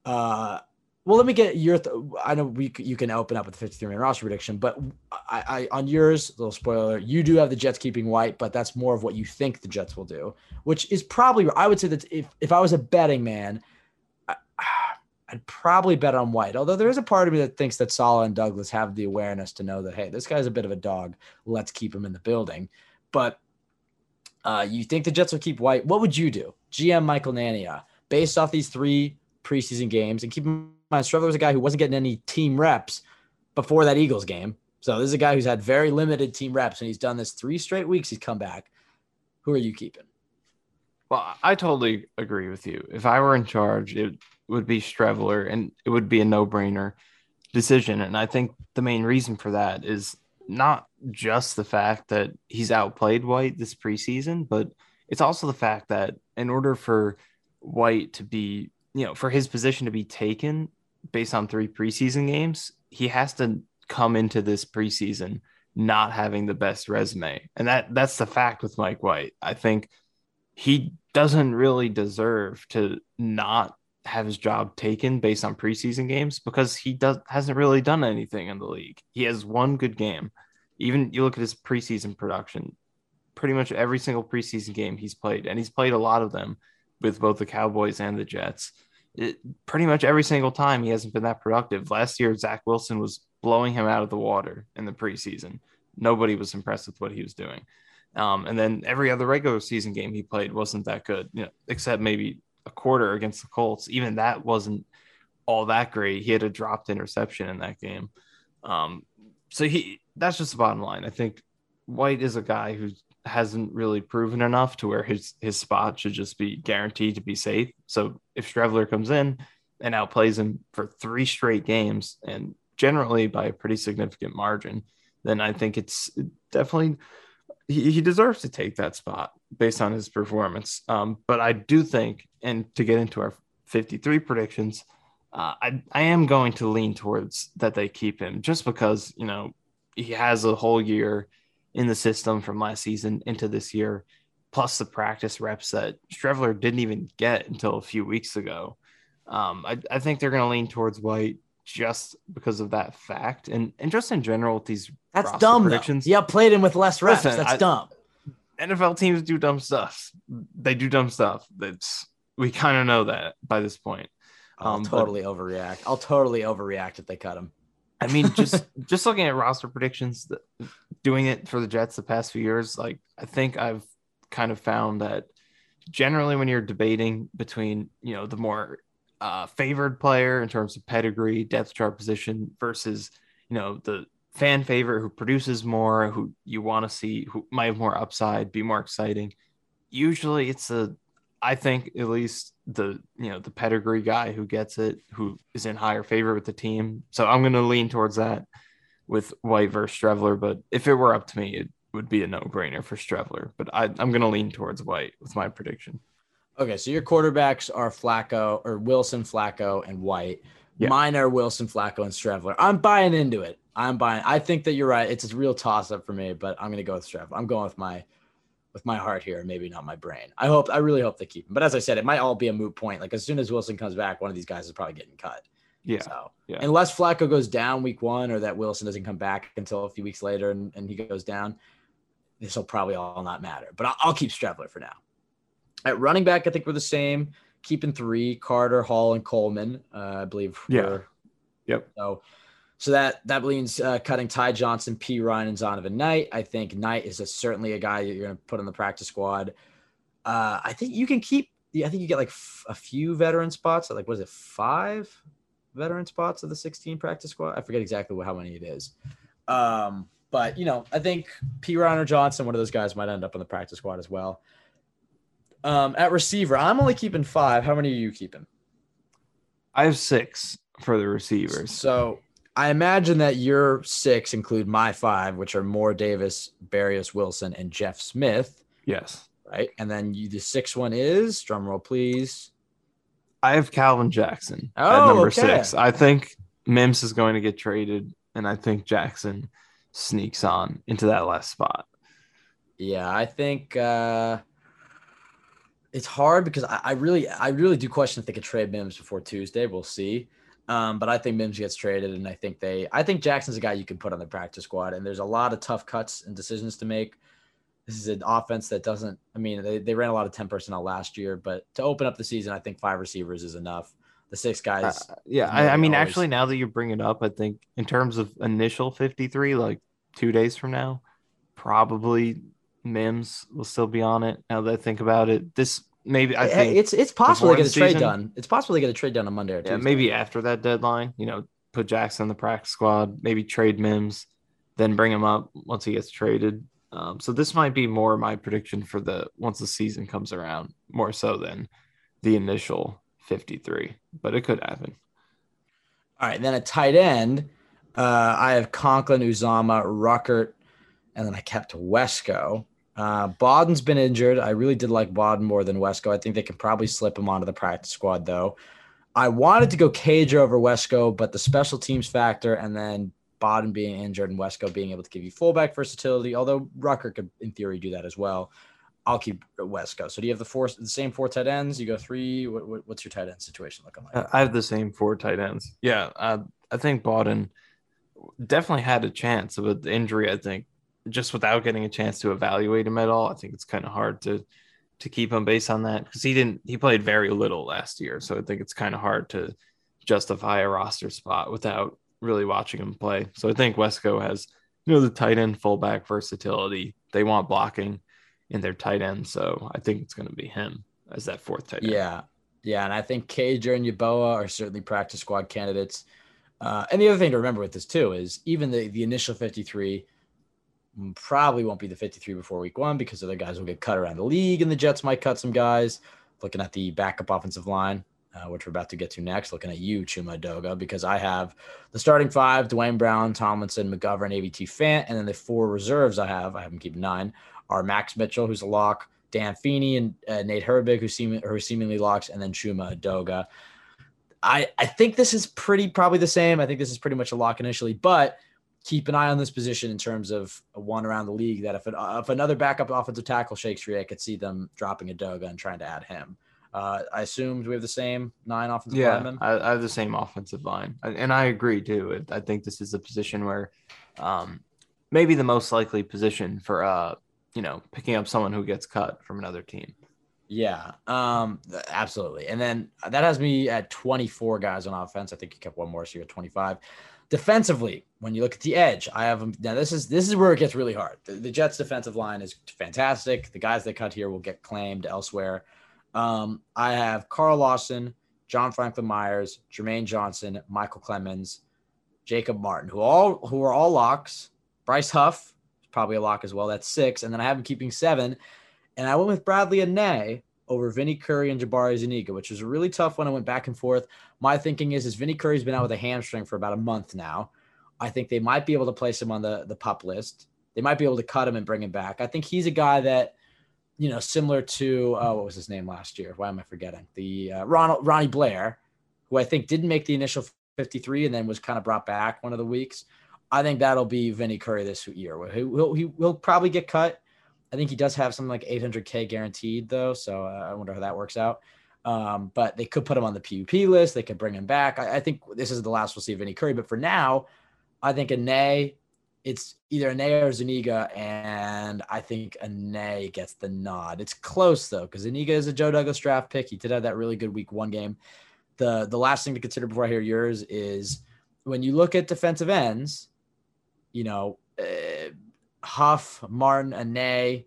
Uh, well, let me get your. Th- I know we you can open up with the 53 man roster prediction, but I, I on yours, little spoiler, you do have the Jets keeping White, but that's more of what you think the Jets will do, which is probably I would say that if if I was a betting man, I, [SIGHS] I'd probably bet on White. Although there is a part of me that thinks that Saleh and Douglas have the awareness to know that hey, this guy's a bit of a dog. Let's keep him in the building. But uh, you think the Jets will keep White? What would you do, GM Michael Nania, based off these three preseason games? And keep in mind, Streveler was a guy who wasn't getting any team reps before that Eagles game. So this is a guy who's had very limited team reps, and he's done this three straight weeks. He's come back. Who are you keeping? Well, I totally agree with you. If I were in charge, it would be Streveler, and it would be a no-brainer decision. And I think the main reason for that is not just the fact that he's outplayed White this preseason, but it's also the fact that in order for White to be, you know, for his position to be taken based on three preseason games, he has to come into this preseason not having the best resume. And that that's the fact with Mike White. I think he doesn't really deserve to not have his job taken based on preseason games because he does hasn't really done anything in the league. He has one good game. Even you look at his preseason production, pretty much every single preseason game he's played, and he's played a lot of them with both the Cowboys and the Jets. It, pretty much every single time he hasn't been that productive. Last year, Zach Wilson was blowing him out of the water in the preseason. Nobody was impressed with what he was doing. Um, and then every other regular season game he played wasn't that good, you know, except maybe a quarter against the Colts. Even that wasn't all that great. He had a dropped interception in that game. Um, so he that's just the bottom line. I think White is a guy who hasn't really proven enough to where his his spot should just be guaranteed to be safe. So if Streveler comes in and outplays him for three straight games and generally by a pretty significant margin, then I think it's definitely he, he deserves to take that spot based on his performance. Um, but I do think, and to get into our 53 predictions, uh, I, I am going to lean towards that they keep him just because, you know, he has a whole year in the system from last season into this year, plus the practice reps that Streveler didn't even get until a few weeks ago. Um, I, I think they're going to lean towards White just because of that fact, and and just in general with these that's dumb predictions. Though. Yeah, played him with less reps. Listen, that's I, dumb. NFL teams do dumb stuff. They do dumb stuff. That's we kind of know that by this point. I'll um, totally but, overreact. I'll totally overreact if they cut him. I mean, just [LAUGHS] just looking at roster predictions, doing it for the Jets the past few years, like I think I've kind of found that generally when you're debating between you know the more uh, favored player in terms of pedigree, depth chart position versus you know the fan favorite who produces more, who you want to see, who might have more upside, be more exciting. Usually, it's a I think at least the you know the pedigree guy who gets it, who is in higher favor with the team. So I'm going to lean towards that with White versus Streveler. But if it were up to me, it would be a no brainer for Streveler. But I, I'm going to lean towards White with my prediction. Okay, so your quarterbacks are Flacco or Wilson, Flacco, and White. Yeah. Mine are Wilson, Flacco, and Streveler. I'm buying into it. I'm buying. I think that you're right. It's a real toss up for me, but I'm gonna go with Streveler. I'm going with my with my heart here, maybe not my brain. I hope. I really hope they keep him. But as I said, it might all be a moot point. Like as soon as Wilson comes back, one of these guys is probably getting cut. Yeah. So yeah. unless Flacco goes down week one, or that Wilson doesn't come back until a few weeks later, and, and he goes down, this will probably all not matter. But I'll, I'll keep Streveler for now. At running back, I think we're the same. Keeping three: Carter, Hall, and Coleman. Uh, I believe. Yeah. we're- Yep. So, so that that means uh, cutting Ty Johnson, P. Ryan, and Zonovan Knight. I think Knight is a, certainly a guy that you're going to put on the practice squad. Uh, I think you can keep. I think you get like f- a few veteran spots. Like, was it five veteran spots of the 16 practice squad? I forget exactly how many it is. Um, but you know, I think P. Ryan or Johnson, one of those guys, might end up on the practice squad as well. Um, at receiver, I'm only keeping five. How many are you keeping? I have six for the receivers. So I imagine that your six include my five, which are Moore Davis, Berrios Wilson, and Jeff Smith, Yes. right? And then you, the sixth one is drum roll, please. I have Calvin Jackson Oh, at number okay. six. I think Mims is going to get traded, and I think Jackson sneaks on into that last spot. Yeah, I think uh, it's hard because I, I really, I really do question if they could trade Mims before Tuesday. We'll see. Um, but I think Mims gets traded, and I think they, I think Jackson's a guy you can put on the practice squad. And there's a lot of tough cuts and decisions to make. This is an offense that doesn't. I mean, they, they ran a lot of ten personnel last year, but to open up the season, I think five receivers is enough. The six guys. Uh, yeah, I, I mean, always- actually, now that you bring it up, I think in terms of initial 53, like two days from now, probably Mims will still be on it. Now that I think about it, this maybe I think it's it's possible before get a trade season- done. It's possible they get a trade done on Monday or yeah, Tuesday. maybe after that deadline, you know, put Jackson in the practice squad, maybe trade Mims, then bring him up once he gets traded. Um, so this might be more my prediction for the once the season comes around, more so than the initial 53, but it could happen. All right, then a tight end. Uh, I have Conklin, Uzomah, Ruckert, and then I kept Wesco. Uh, Bawden's been injured. I really did like Bawden more than Wesco. I think they can probably slip him onto the practice squad, though. I wanted to go Cage over Wesco, but the special teams factor and then Bawden being injured and Wesco being able to give you fullback versatility, although Rucker could, in theory, do that as well. I'll keep Wesco. So do you have the four, the same four tight ends? You go three. What, what, what's your tight end situation looking like? I have the same four tight ends. Yeah, uh, I think Bawden definitely had a chance of the injury. I think just without getting a chance to evaluate him at all, I think it's kind of hard to to keep him based on that because he didn't he played very little last year. So I think it's kind of hard to justify a roster spot without really watching him play. So I think Wesco has you know the tight end fullback versatility. They want blocking in their tight end, so I think it's going to be him as that fourth tight end. Yeah. Yeah. And I think Cager and Yeboah are certainly practice squad candidates. Uh, and the other thing to remember with this too is even the, the initial 53 probably won't be the 53 before week one because other guys will get cut around the league and the Jets might cut some guys. Looking at the backup offensive line, uh, which we're about to get to next, looking at you, Chuma Edoga, because I have the starting five Duane Brown, Tomlinson, McGovern, AVT Fant, and then the four reserves I have, I have them keep nine, are Max Mitchell, who's a lock, Dan Feeney and uh, Nate Herbig, who seem who seemingly locks, and then Chuma Edoga. I I think this is pretty probably the same. I think this is pretty much a lock initially, but keep an eye on this position in terms of one around the league. That if uh, if another backup offensive tackle shakes free, I could see them dropping a Doga and trying to add him. Uh, I assumed we have the same nine offensive Yeah, linemen. I, I have the same offensive line, and I agree too. I think this is a position where, um, maybe the most likely position for uh, you know, picking up someone who gets cut from another team. Yeah, um, absolutely. And then that has me at 24 guys on offense. I think you kept one more, so you're at 25. Defensively, when you look at the edge, I have them. Now this is this is where it gets really hard. The, the Jets' defensive line is fantastic. The guys they cut here will get claimed elsewhere. Um, I have Carl Lawson, John Franklin Myers, Jermaine Johnson, Michael Clemons, Jacob Martin, who all who are all locks. Bryce Huff is probably a lock as well. That's six, and then I have him keeping seven. And I went with Bradlee Anae over Vinny Curry and Jabari Zuniga, which was a really tough one. I went back and forth. My thinking is, is Vinny Curry's been out with a hamstring for about a month now. I think they might be able to place him on the, the pup list. They might be able to cut him and bring him back. I think he's a guy that you know, similar to uh, what was his name last year? Why am I forgetting? The uh, Ronald Ronnie Blair, who I think didn't make the initial 53 and then was kind of brought back one of the weeks. I think that'll be Vinny Curry this year. He'll, he'll, he'll probably get cut. I think he does have something like 800K guaranteed, though. So uh, I wonder how that works out. Um, but they could put him on the PUP list. They could bring him back. I, I think this is the last we'll see of any Curry. But for now, I think Anae it's either Anae or Zuniga, and I think Anae gets the nod. It's close though, because Zuniga is a Joe Douglas draft pick. He did have that really good week one game. The the last thing to consider before I hear yours is when you look at defensive ends, you know, uh, Huff, Martin, Anae,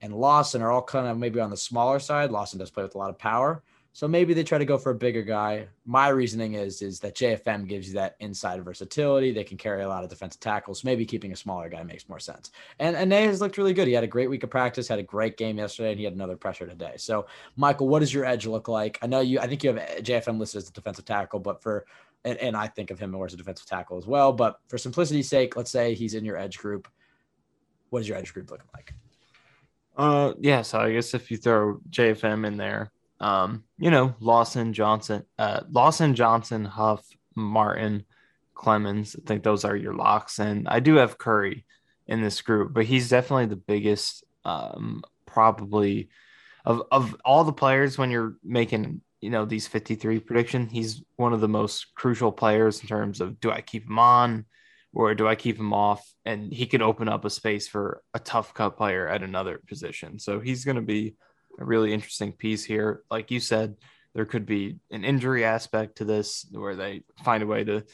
and Lawson are all kind of maybe on the smaller side. Lawson does play with a lot of power. So maybe they try to go for a bigger guy. My reasoning is is that JFM gives you that inside versatility. They can carry a lot of defensive tackles. Maybe keeping a smaller guy makes more sense. And Anae has looked really good. He had a great week of practice, had a great game yesterday, and he had another pressure today. So, Michael, what does your edge look like? I know you. I think you have JFM listed as a defensive tackle, but for and, and I think of him more as a defensive tackle as well. But for simplicity's sake, let's say he's in your edge group. What is your edge group looking like? Uh, yeah. So I guess if you throw JFM in there, um, you know, Lawson, Johnson, uh, Lawson, Johnson, Huff, Martin, Clemons. I think those are your locks. And I do have Curry in this group, but he's definitely the biggest, um, probably of, of all the players when you're making, you know, these 53 prediction, he's one of the most crucial players in terms of do I keep him on or do I keep him off? And he could open up a space for a tough cut player at another position. So he's going to be a really interesting piece here. Like you said, there could be an injury aspect to this where they find a way to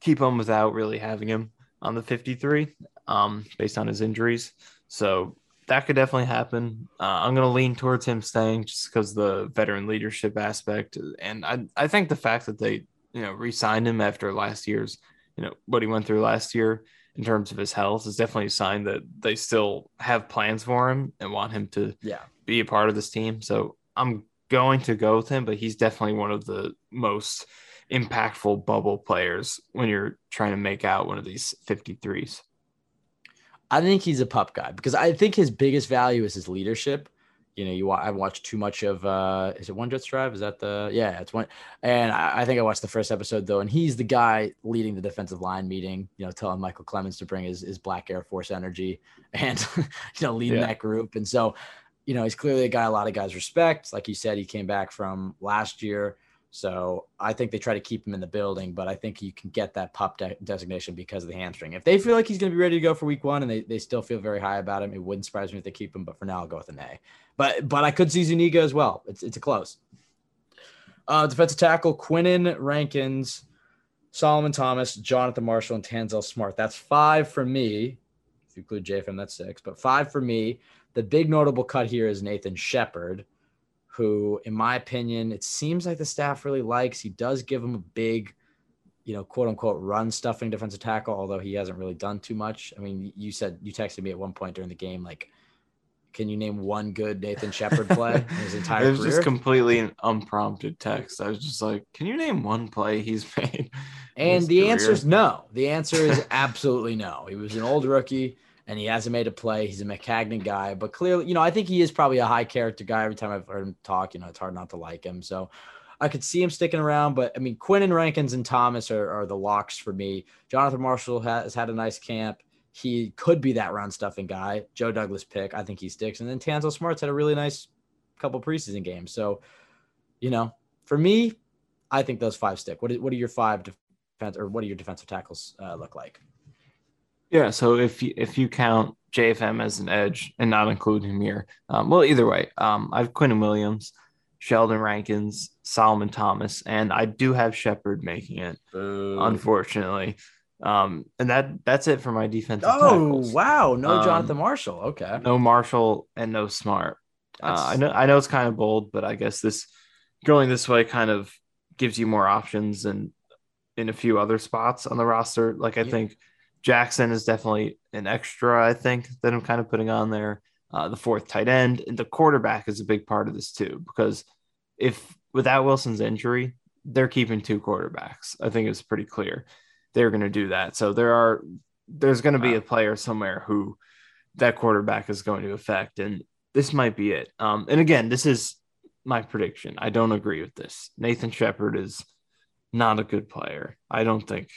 keep him without really having him on the 53 um, based on his injuries. So that could definitely happen. Uh, I'm going to lean towards him staying just because the veteran leadership aspect. And I, I think the fact that they, you know, re-signed him after last year's, you know, what he went through last year in terms of his health is definitely a sign that they still have plans for him and want him to yeah be a part of this team. So I'm going to go with him, but he's definitely one of the most impactful bubble players when you're trying to make out one of these 53s. I think he's a pup guy because I think his biggest value is his leadership. You know, you I watched too much of uh is it One Jets Drive? Is that the yeah, it's one and I, I, think I watched the first episode though, and he's the guy leading the defensive line meeting, you know, telling Michael Clemons to bring his, his black Air Force energy [LAUGHS] and you know, leading yeah. that group. And so you know, he's clearly a guy a lot of guys respect. Like you said, he came back from last year. So I think they try to keep him in the building, but I think you can get that pup de- designation because of the hamstring. If they feel like he's going to be ready to go for week one and they, they still feel very high about him, it wouldn't surprise me if they keep him. But for now, I'll go with an A. But but I could see Zuniga as well. It's it's a close. Uh, defensive tackle Quinnen Rankins, Solomon Thomas, Jonathan Marshall, and Tanzel Smart. That's five for me. If you include JFM, that's six. But five for me. The big notable cut here is Nathan Shepherd, who, in my opinion, it seems like the staff really likes. He does give him a big, you know, quote unquote run stuffing defensive tackle, although he hasn't really done too much. I mean, you said you texted me at one point during the game, like, can you name one good Nathan Shepherd play in his [LAUGHS] entire It was career? just completely an unprompted text. I was just like, can you name one play he's [LAUGHS] made? And the answer is no. The answer is absolutely no. He was an old rookie and he hasn't made a play. He's a Maccagnan guy, but clearly, you know, I think he is probably a high character guy. Every time I've heard him talk, you know, it's hard not to like him. So I could see him sticking around, but I mean, Quinn and Rankins and Thomas are, are the locks for me. Jonathan Marshall has had a nice camp. He could be that run stuffing guy. Joe Douglas pick. I think he sticks. And then Tanzel Smarts had a really nice couple preseason games. So, you know, for me, I think those five stick. What, what are your five defense or what do your defensive tackles uh, look like? Yeah, so if you if you count JFM as an edge and not include him here, um, well, either way, um, I have Quinnen Williams, Sheldon Rankins, Solomon Thomas, and I do have Shepherd making it, Boo. unfortunately. Um, and that that's it for my defensive. Oh tackles. wow, no um, Jonathan Marshall. Okay, no Marshall and no Smart. Uh, I know I know it's kind of bold, but I guess this going this way kind of gives you more options and in a few other spots on the roster. Like I yeah. think Jackson is definitely an extra, I think, that I'm kind of putting on there. Uh, the fourth tight end and the quarterback is a big part of this too, because if without Wilson's injury, they're keeping two quarterbacks. I think it's pretty clear they're going to do that. So there are there's going to be a player somewhere who that quarterback is going to affect, and this might be it. Um, and again, this is my prediction. I don't agree with this. Nathan Shepherd is not a good player. I don't think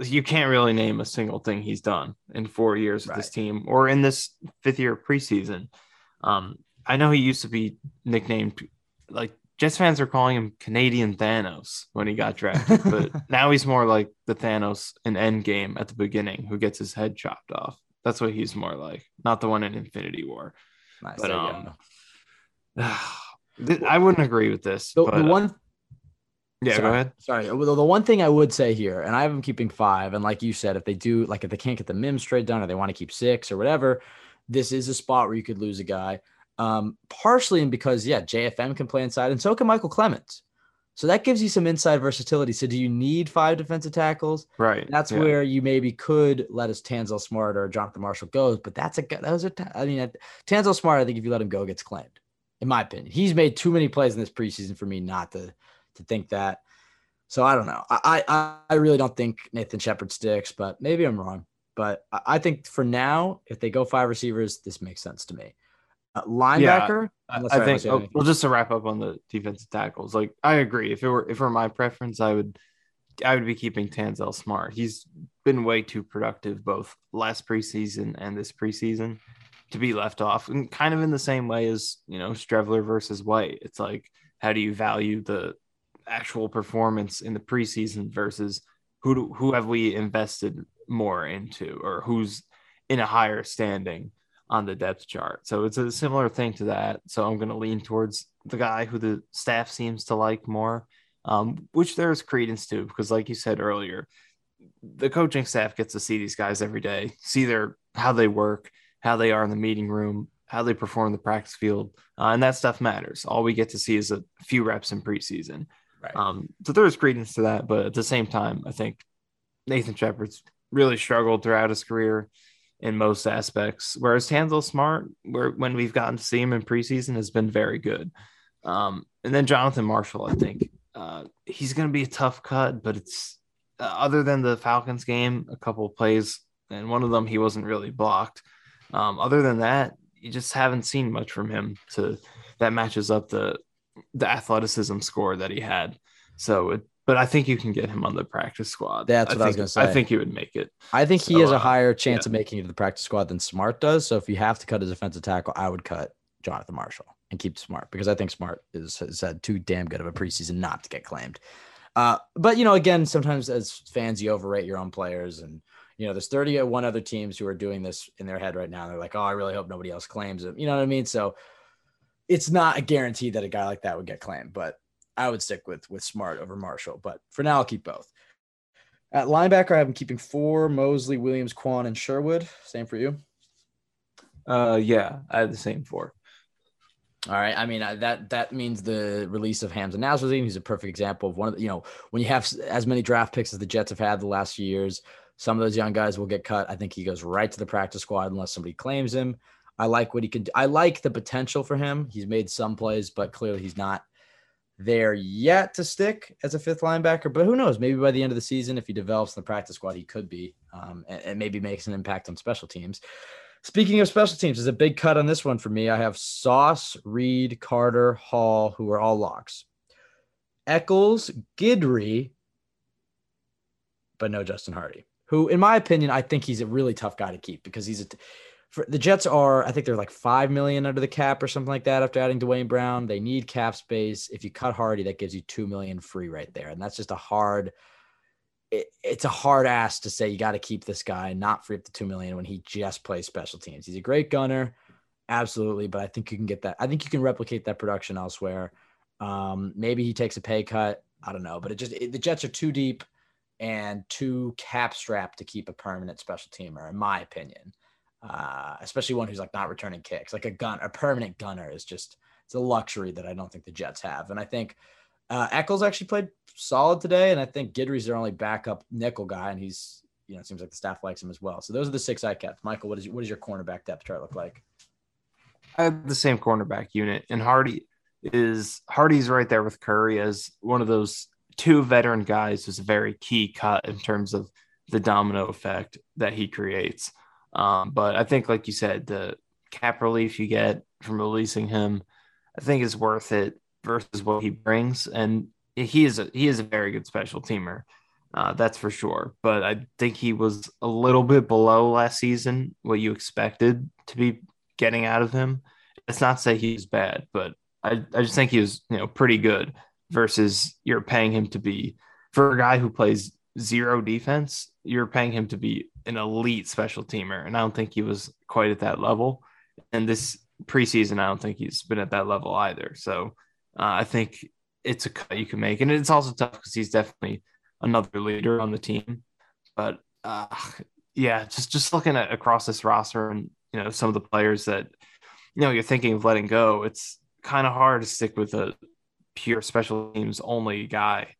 you can't really name a single thing he's done in four years with this team or in this fifth year preseason. Um, I know he used to be nicknamed like Jets fans are calling him Canadian Thanos when he got drafted, [LAUGHS] but now he's more like the Thanos in Endgame at the beginning who gets his head chopped off. That's what he's more like, not the one in Infinity War. Nice. But um, [SIGHS] I wouldn't agree with this. The, but, the one yeah, sorry, go ahead. Sorry. The one thing I would say here, and I have them keeping five, and like you said, if they do, like if they can't get the Mims trade done or they want to keep six or whatever, this is a spot where you could lose a guy. Um, partially and because yeah, JFM can play inside, and so can Michael Clemons. So that gives you some inside versatility. So do you need five defensive tackles? Right. That's yeah. where you maybe could let us Tanzel Smart or Jonathan Marshall go. But that's a those are I mean Tanzel Smart. I think if you let him go, gets claimed. In my opinion, he's made too many plays in this preseason for me not to to think that. So I don't know. I I, I really don't think Nathan Shepherd sticks, but maybe I'm wrong. But I think for now, if they go five receivers, this makes sense to me. Uh, linebacker. Yeah, I, I think. Oh, well, just to wrap up on the defensive tackles, like I agree. If it were if it were my preference, I would I would be keeping Tanzel Smart. He's been way too productive both last preseason and this preseason to be left off, and kind of in the same way as you know Streveler versus White. It's like how do you value the actual performance in the preseason versus who do, who have we invested more into or who's in a higher standing on the depth chart. So it's a similar thing to that. So I'm going to lean towards the guy who the staff seems to like more, um, which there's credence to because, like you said earlier, the coaching staff gets to see these guys every day, see their how they work, how they are in the meeting room, how they perform in the practice field, uh, and that stuff matters. All we get to see is a few reps in preseason. Right. Um, so there's credence to that, but at the same time, I think Nathan Shepherd's really struggled throughout his career in most aspects, whereas Tanzel Smart, where when we've gotten to see him in preseason, has been very good. Um, and then Jonathan Marshall, I think uh, he's going to be a tough cut, but it's uh, other than the Falcons game, a couple plays, and one of them he wasn't really blocked. Um, other than that, you just haven't seen much from him to that matches up the the athleticism score that he had. So it, but I think you can get him on the practice squad. That's what I, I was going to say. I think he would make it. I think he so, has a uh, higher chance yeah. of making it to the practice squad than Smart does. So if you have to cut a defensive tackle, I would cut Jonathan Marshall and keep Smart because I think Smart is has had too damn good of a preseason not to get claimed. Uh, but you know, again, sometimes as fans, you overrate your own players, and you know, there's 31 other teams who are doing this in their head right now. They're like, oh, I really hope nobody else claims him. You know what I mean? So it's not a guarantee that a guy like that would get claimed, but I would stick with with Smart over Marshall. But for now, I'll keep both. At linebacker, I have him keeping four: Mosley, Williams, Kwon, and Sherwood. Same for you. Uh, yeah, I have the same four. All right. I mean, that that means the release of Hamsah Nasirildeen. He's a perfect example of one of the, you know, when you have as many draft picks as the Jets have had the last few years, some of those young guys will get cut. I think he goes right to the practice squad unless somebody claims him. I like what he could. I like the potential for him. He's made some plays, but clearly he's not there yet to stick as a fifth linebacker. But who knows? Maybe by the end of the season, if he develops in the practice squad, he could be, um, and, and, maybe makes an impact on special teams. Speaking of special teams, there's a big cut on this one for me. I have Sauce, Reed, Carter, Hall, who are all locks. Echols, Guidry, but no Justin Hardy, who, in my opinion, I think he's a really tough guy to keep because he's a for the Jets are, I think they're like five million under the cap or something like that after adding Duane Brown. They need cap space. If you cut Hardy, that gives you two million free right there, and that's just a hard. It, it's a hard ass to say you got to keep this guy and not free up the two million when he just plays special teams. He's a great gunner, absolutely, but I think you can get that. I think you can replicate that production elsewhere. Um, maybe he takes a pay cut. I don't know, but it just it, the Jets are too deep and too cap strapped to keep a permanent special teamer, in my opinion uh, especially one who's like not returning kicks. Like a gun, a permanent gunner is just it's a luxury that I don't think the Jets have. And I think uh, Echols actually played solid today, and I think Guidry's their only backup nickel guy, and he's you know it seems like the staff likes him as well. So those are the six I kept. Michael, what is what does your cornerback depth chart look like? I have the same cornerback unit, and Hardy is Hardy's right there with Curry as one of those two veteran guys who's a very key cut in terms of the domino effect that he creates. Um, but I think, like you said, the cap relief you get from releasing him, I think is worth it versus what he brings. And he is a, he is a very good special teamer. Uh, that's for sure. But I think he was a little bit below last season, what you expected to be getting out of him. It's not to say he's bad, but I, I just think he was, you know, pretty good versus you're paying him to be for a guy who plays zero defense, you're paying him to be an elite special teamer. And I don't think he was quite at that level. And this preseason, I don't think he's been at that level either. So uh, I think it's a cut you can make. And it's also tough because he's definitely another leader on the team. But uh, yeah, just just looking at across this roster and you know some of the players that you know you're thinking of letting go, it's kind of hard to stick with a pure special teams only guy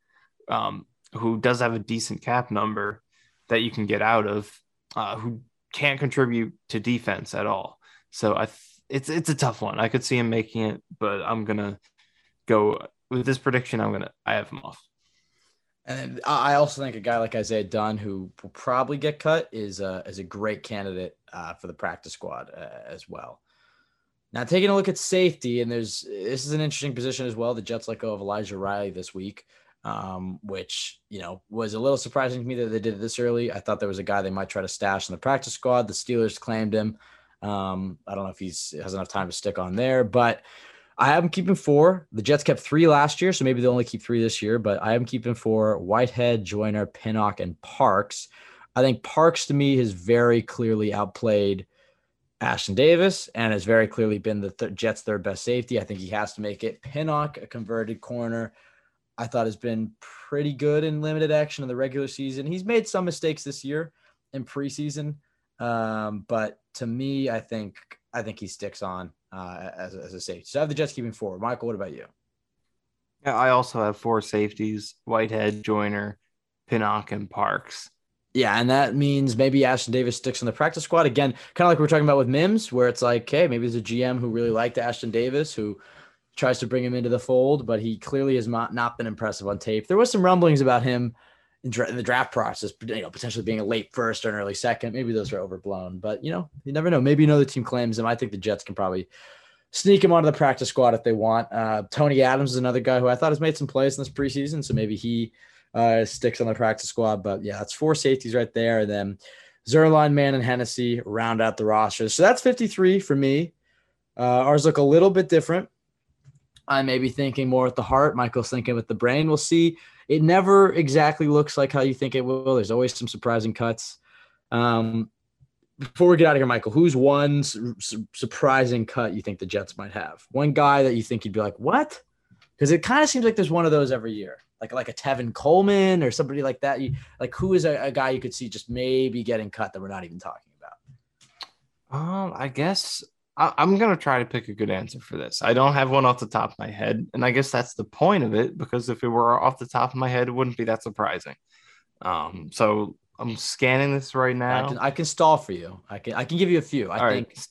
um, who does have a decent cap number that you can get out of, uh, who can't contribute to defense at all. So I, th- it's it's a tough one. I could see him making it, but I'm gonna go with this prediction. I'm gonna I have him off. And I also think a guy like Isaiah Dunn, who will probably get cut, is a, is a great candidate uh, for the practice squad uh, as well. Now, taking a look at safety, and there's this is an interesting position as well. The Jets let go of Elijah Riley this week, um, which you know was a little surprising to me that they did it this early. I thought there was a guy they might try to stash in the practice squad. The Steelers claimed him. Um, I don't know if he's has enough time to stick on there, but I have him keeping four. The Jets kept three last year, so maybe they'll only keep three this year. But I am keeping four: Whitehead, Joyner, Pinnock, and Parks. I think Parks to me has very clearly outplayed Ashtyn Davis and has very clearly been the th- Jets' third best safety. I think he has to make it. Pinnock, a converted corner, I thought has been pretty good in limited action in the regular season. He's made some mistakes this year in preseason, um, but to me, I think I think he sticks on uh, as, as a safety. So I have the Jets keeping forward. Michael, what about you? Yeah, I also have four safeties: Whitehead, Joyner, Pinnock, and Parks. Yeah, and that means maybe Ashtyn Davis sticks on the practice squad again, kind of like we are talking about with Mims, where it's like, hey, maybe there's a GM who really liked Ashtyn Davis who tries to bring him into the fold, but he clearly has not, not been impressive on tape. There was some rumblings about him in, dra- in, the draft process, you know, potentially being a late first or an early second. Maybe those are overblown, but you know, you never know. Maybe another team claims him. I think the Jets can probably sneak him onto the practice squad if they want. Uh, Tony Adams is another guy who I thought has made some plays in this preseason, so maybe he uh, sticks on the practice squad. But yeah, that's four safeties right there. And then Zuerlein, Mann, and Hennessy round out the roster. So that's 53 for me. Uh, ours look a little bit different. I may be thinking more with the heart. Michael's thinking with the brain. We'll see. It never exactly looks like how you think it will. There's always some surprising cuts. Um, before we get out of here, Michael, who's one su- surprising cut you think the Jets might have? One guy that you think you'd be like, what? Because it kind of seems like there's one of those every year like like a Tevin Coleman or somebody like that? You, like who is a, a, guy you could see just maybe getting cut that we're not even talking about? Um, I guess I, am gonna try to pick a good answer for this. I don't have one off the top of my head, and I guess that's the point of it because if it were off the top of my head, it wouldn't be that surprising. Um, so I'm scanning this right now. I can, I can stall for you. I can I can give you a few. I All think. Right.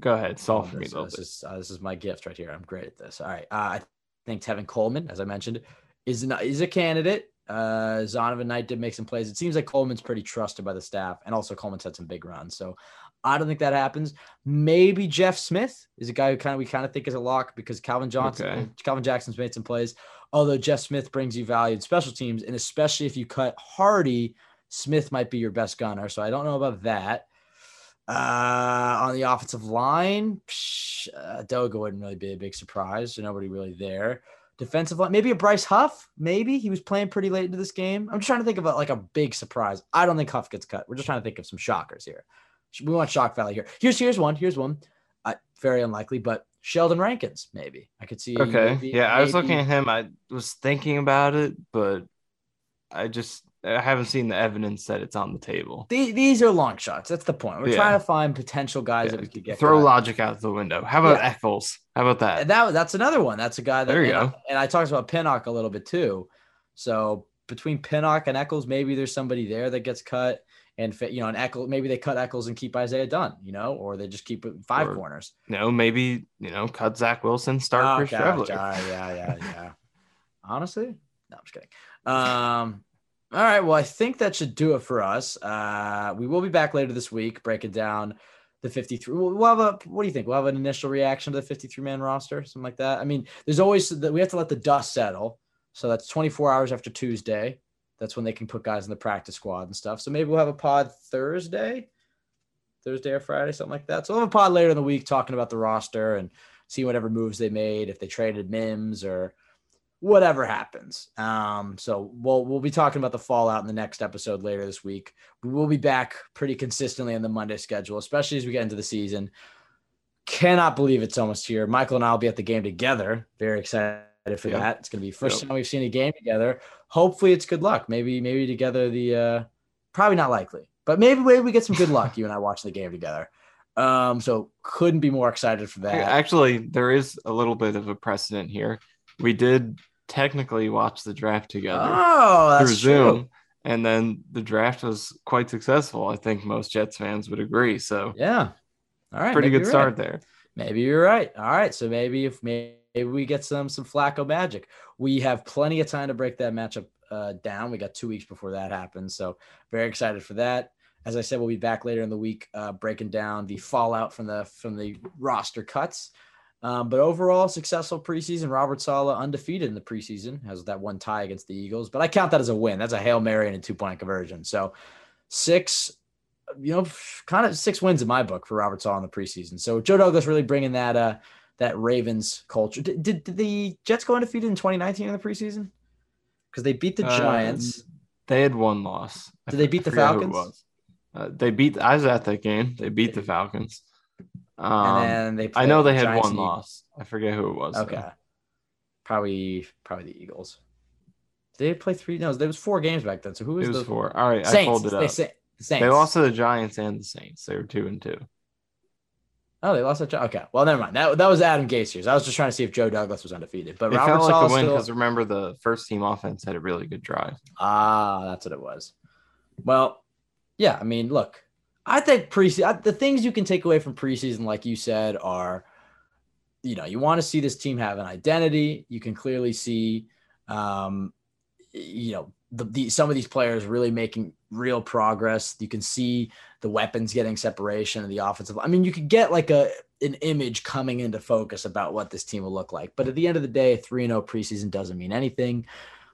Go ahead, stall oh, for this, me. This is, uh, this is my gift right here. I'm great at this. All right. Uh, I think Tevin Coleman, as I mentioned, is not, is a candidate. Uh, Zonovan Knight did make some plays. It seems like Coleman's pretty trusted by the staff, and also Coleman's had some big runs. So I don't think that happens. Maybe Jeff Smith is a guy who kind of we kind of think is a lock because Calvin Johnson, okay. Calvin Jackson's made some plays. Although Jeff Smith brings you value in special teams, and especially if you cut Hardy, Smith might be your best gunner. So I don't know about that. Uh, on the offensive line, psh, uh, Edoga wouldn't really be a big surprise. So nobody really there defensive line. Maybe a Bryce Huff. Maybe he was playing pretty late into this game. I'm just trying to think about like a big surprise. I don't think Huff gets cut. We're just trying to think of some shockers here. We want shock value here. Here's here's one. Here's one. Uh, very unlikely, but Sheldon Rankins maybe. I could see. Okay. Maybe, yeah, maybe. I was looking at him. I was thinking about it, but I just I haven't seen the evidence that it's on the table. These, are long shots. That's the point. We're yeah. trying to find potential guys yeah. that we could get. Throw logic out the window. How about yeah. Echols? How about that? That that's another one. That's a guy that. There you and go. I, and I talked about Pinnock a little bit too. So between Pinnock and Echols, maybe there's somebody there that gets cut. And fit, you know, and Echols, maybe they cut Echols and keep Isaiah Dunn, you know, or they just keep five or, corners. no, maybe you know, cut Zach Wilson, start oh, Chris Streveler. Yeah, yeah, yeah, [LAUGHS] yeah. Honestly, no, I'm just kidding. Um, all right. Well, I think that should do it for us. Uh, we will be back later this week breaking down the 53. We'll have a, what do you think? We'll have an initial reaction to the 53 man roster, something like that. I mean, there's always that we have to let the dust settle. So that's 24 hours after Tuesday. That's when they can put guys in the practice squad and stuff. So maybe we'll have a pod Thursday, Thursday or Friday, something like that. So we'll have a pod later in the week talking about the roster and see whatever moves they made, if they traded Mims or whatever happens. Um, so we'll we'll be talking about the fallout in the next episode later this week. We will be back pretty consistently on the Monday schedule, especially as we get into the season. Cannot believe it's almost here. Michael and I will be at the game together. Very excited for yeah. that. It's gonna be first yep. time we've seen a game together. Hopefully it's good luck. Maybe maybe together the uh probably not likely, but maybe maybe we get some good [LAUGHS] luck. You and I watching the game together. Um, so couldn't be more excited for that. Actually, there is a little bit of a precedent here. We did technically watch the draft together oh, through Zoom. True. And then the draft was quite successful. I think most Jets fans would agree. So yeah, all right, pretty good start right. there. Maybe you're right. All right, so maybe if maybe we get some some Flacco magic, we have plenty of time to break that matchup uh, down. We got two weeks before that happens, so very excited for that. As I said, we'll be back later in the week uh, breaking down the fallout from the from the roster cuts. Um, but overall, successful preseason. Robert Saleh undefeated in the preseason, has that one tie against the Eagles. But I count that as a win. That's a hail mary and a two point conversion. So six, you know, kind of six wins in my book for Robert Saleh in the preseason. So Joe Douglas really bringing that uh that Ravens culture. Did, did, did the Jets go undefeated in 2019 in the preseason? Because they beat the uh, Giants. they had one loss. Did they beat the Falcons? Uh, they beat. I was at that game. They beat the Falcons. Um, and then they. I know they had Giants one loss. I forget who it was. Okay. Though. Probably, probably the Eagles. Did they play three? No, there was four games back then. So who was, it was four? All right, Saints. I pulled it up. They, Saints. They lost to the Giants and the Saints. They were two and two. Oh, they lost that. Job. Okay, well, never mind. That that was Adam Gase years. I was just trying to see if Joe Douglas was undefeated, but it Robert felt like a win because still... remember the first team offense had a really good drive. Ah, that's what it was. Well, yeah. I mean, look, I think preseason, the things you can take away from preseason, like you said, are, you know, you want to see this team have an identity. You can clearly see, um, you know, the, the, some of these players really making real progress. You can see the weapons getting separation and the offensive. I mean, you could get like a an image coming into focus about what this team will look like. But at the end of the day, three and zero oh preseason doesn't mean anything.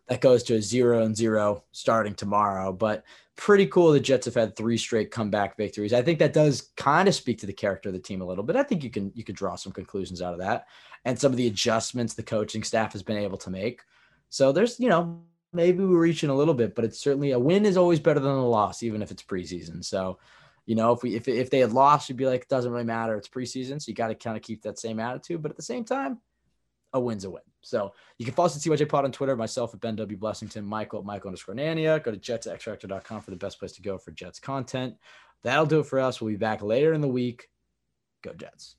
That goes to a zero and zero starting tomorrow. But pretty cool the Jets have had three straight comeback victories. I think that does kind of speak to the character of the team a little bit. I think you can you could draw some conclusions out of that and some of the adjustments the coaching staff has been able to make. So there's, you know, maybe we're reaching a little bit, but it's certainly a win is always better than a loss, even if it's preseason. So, you know, if we if if they had lost, you'd be like, it doesn't really matter. It's preseason, so you got to kind of keep that same attitude. But at the same time, a win's a win. So you can follow us at CYJ Pod on Twitter, myself at Ben W. Blessington, Michael at Michael underscore Nania. Go to jetsxfactor.com for the best place to go for Jets content. That'll do it for us. We'll be back later in the week. Go Jets.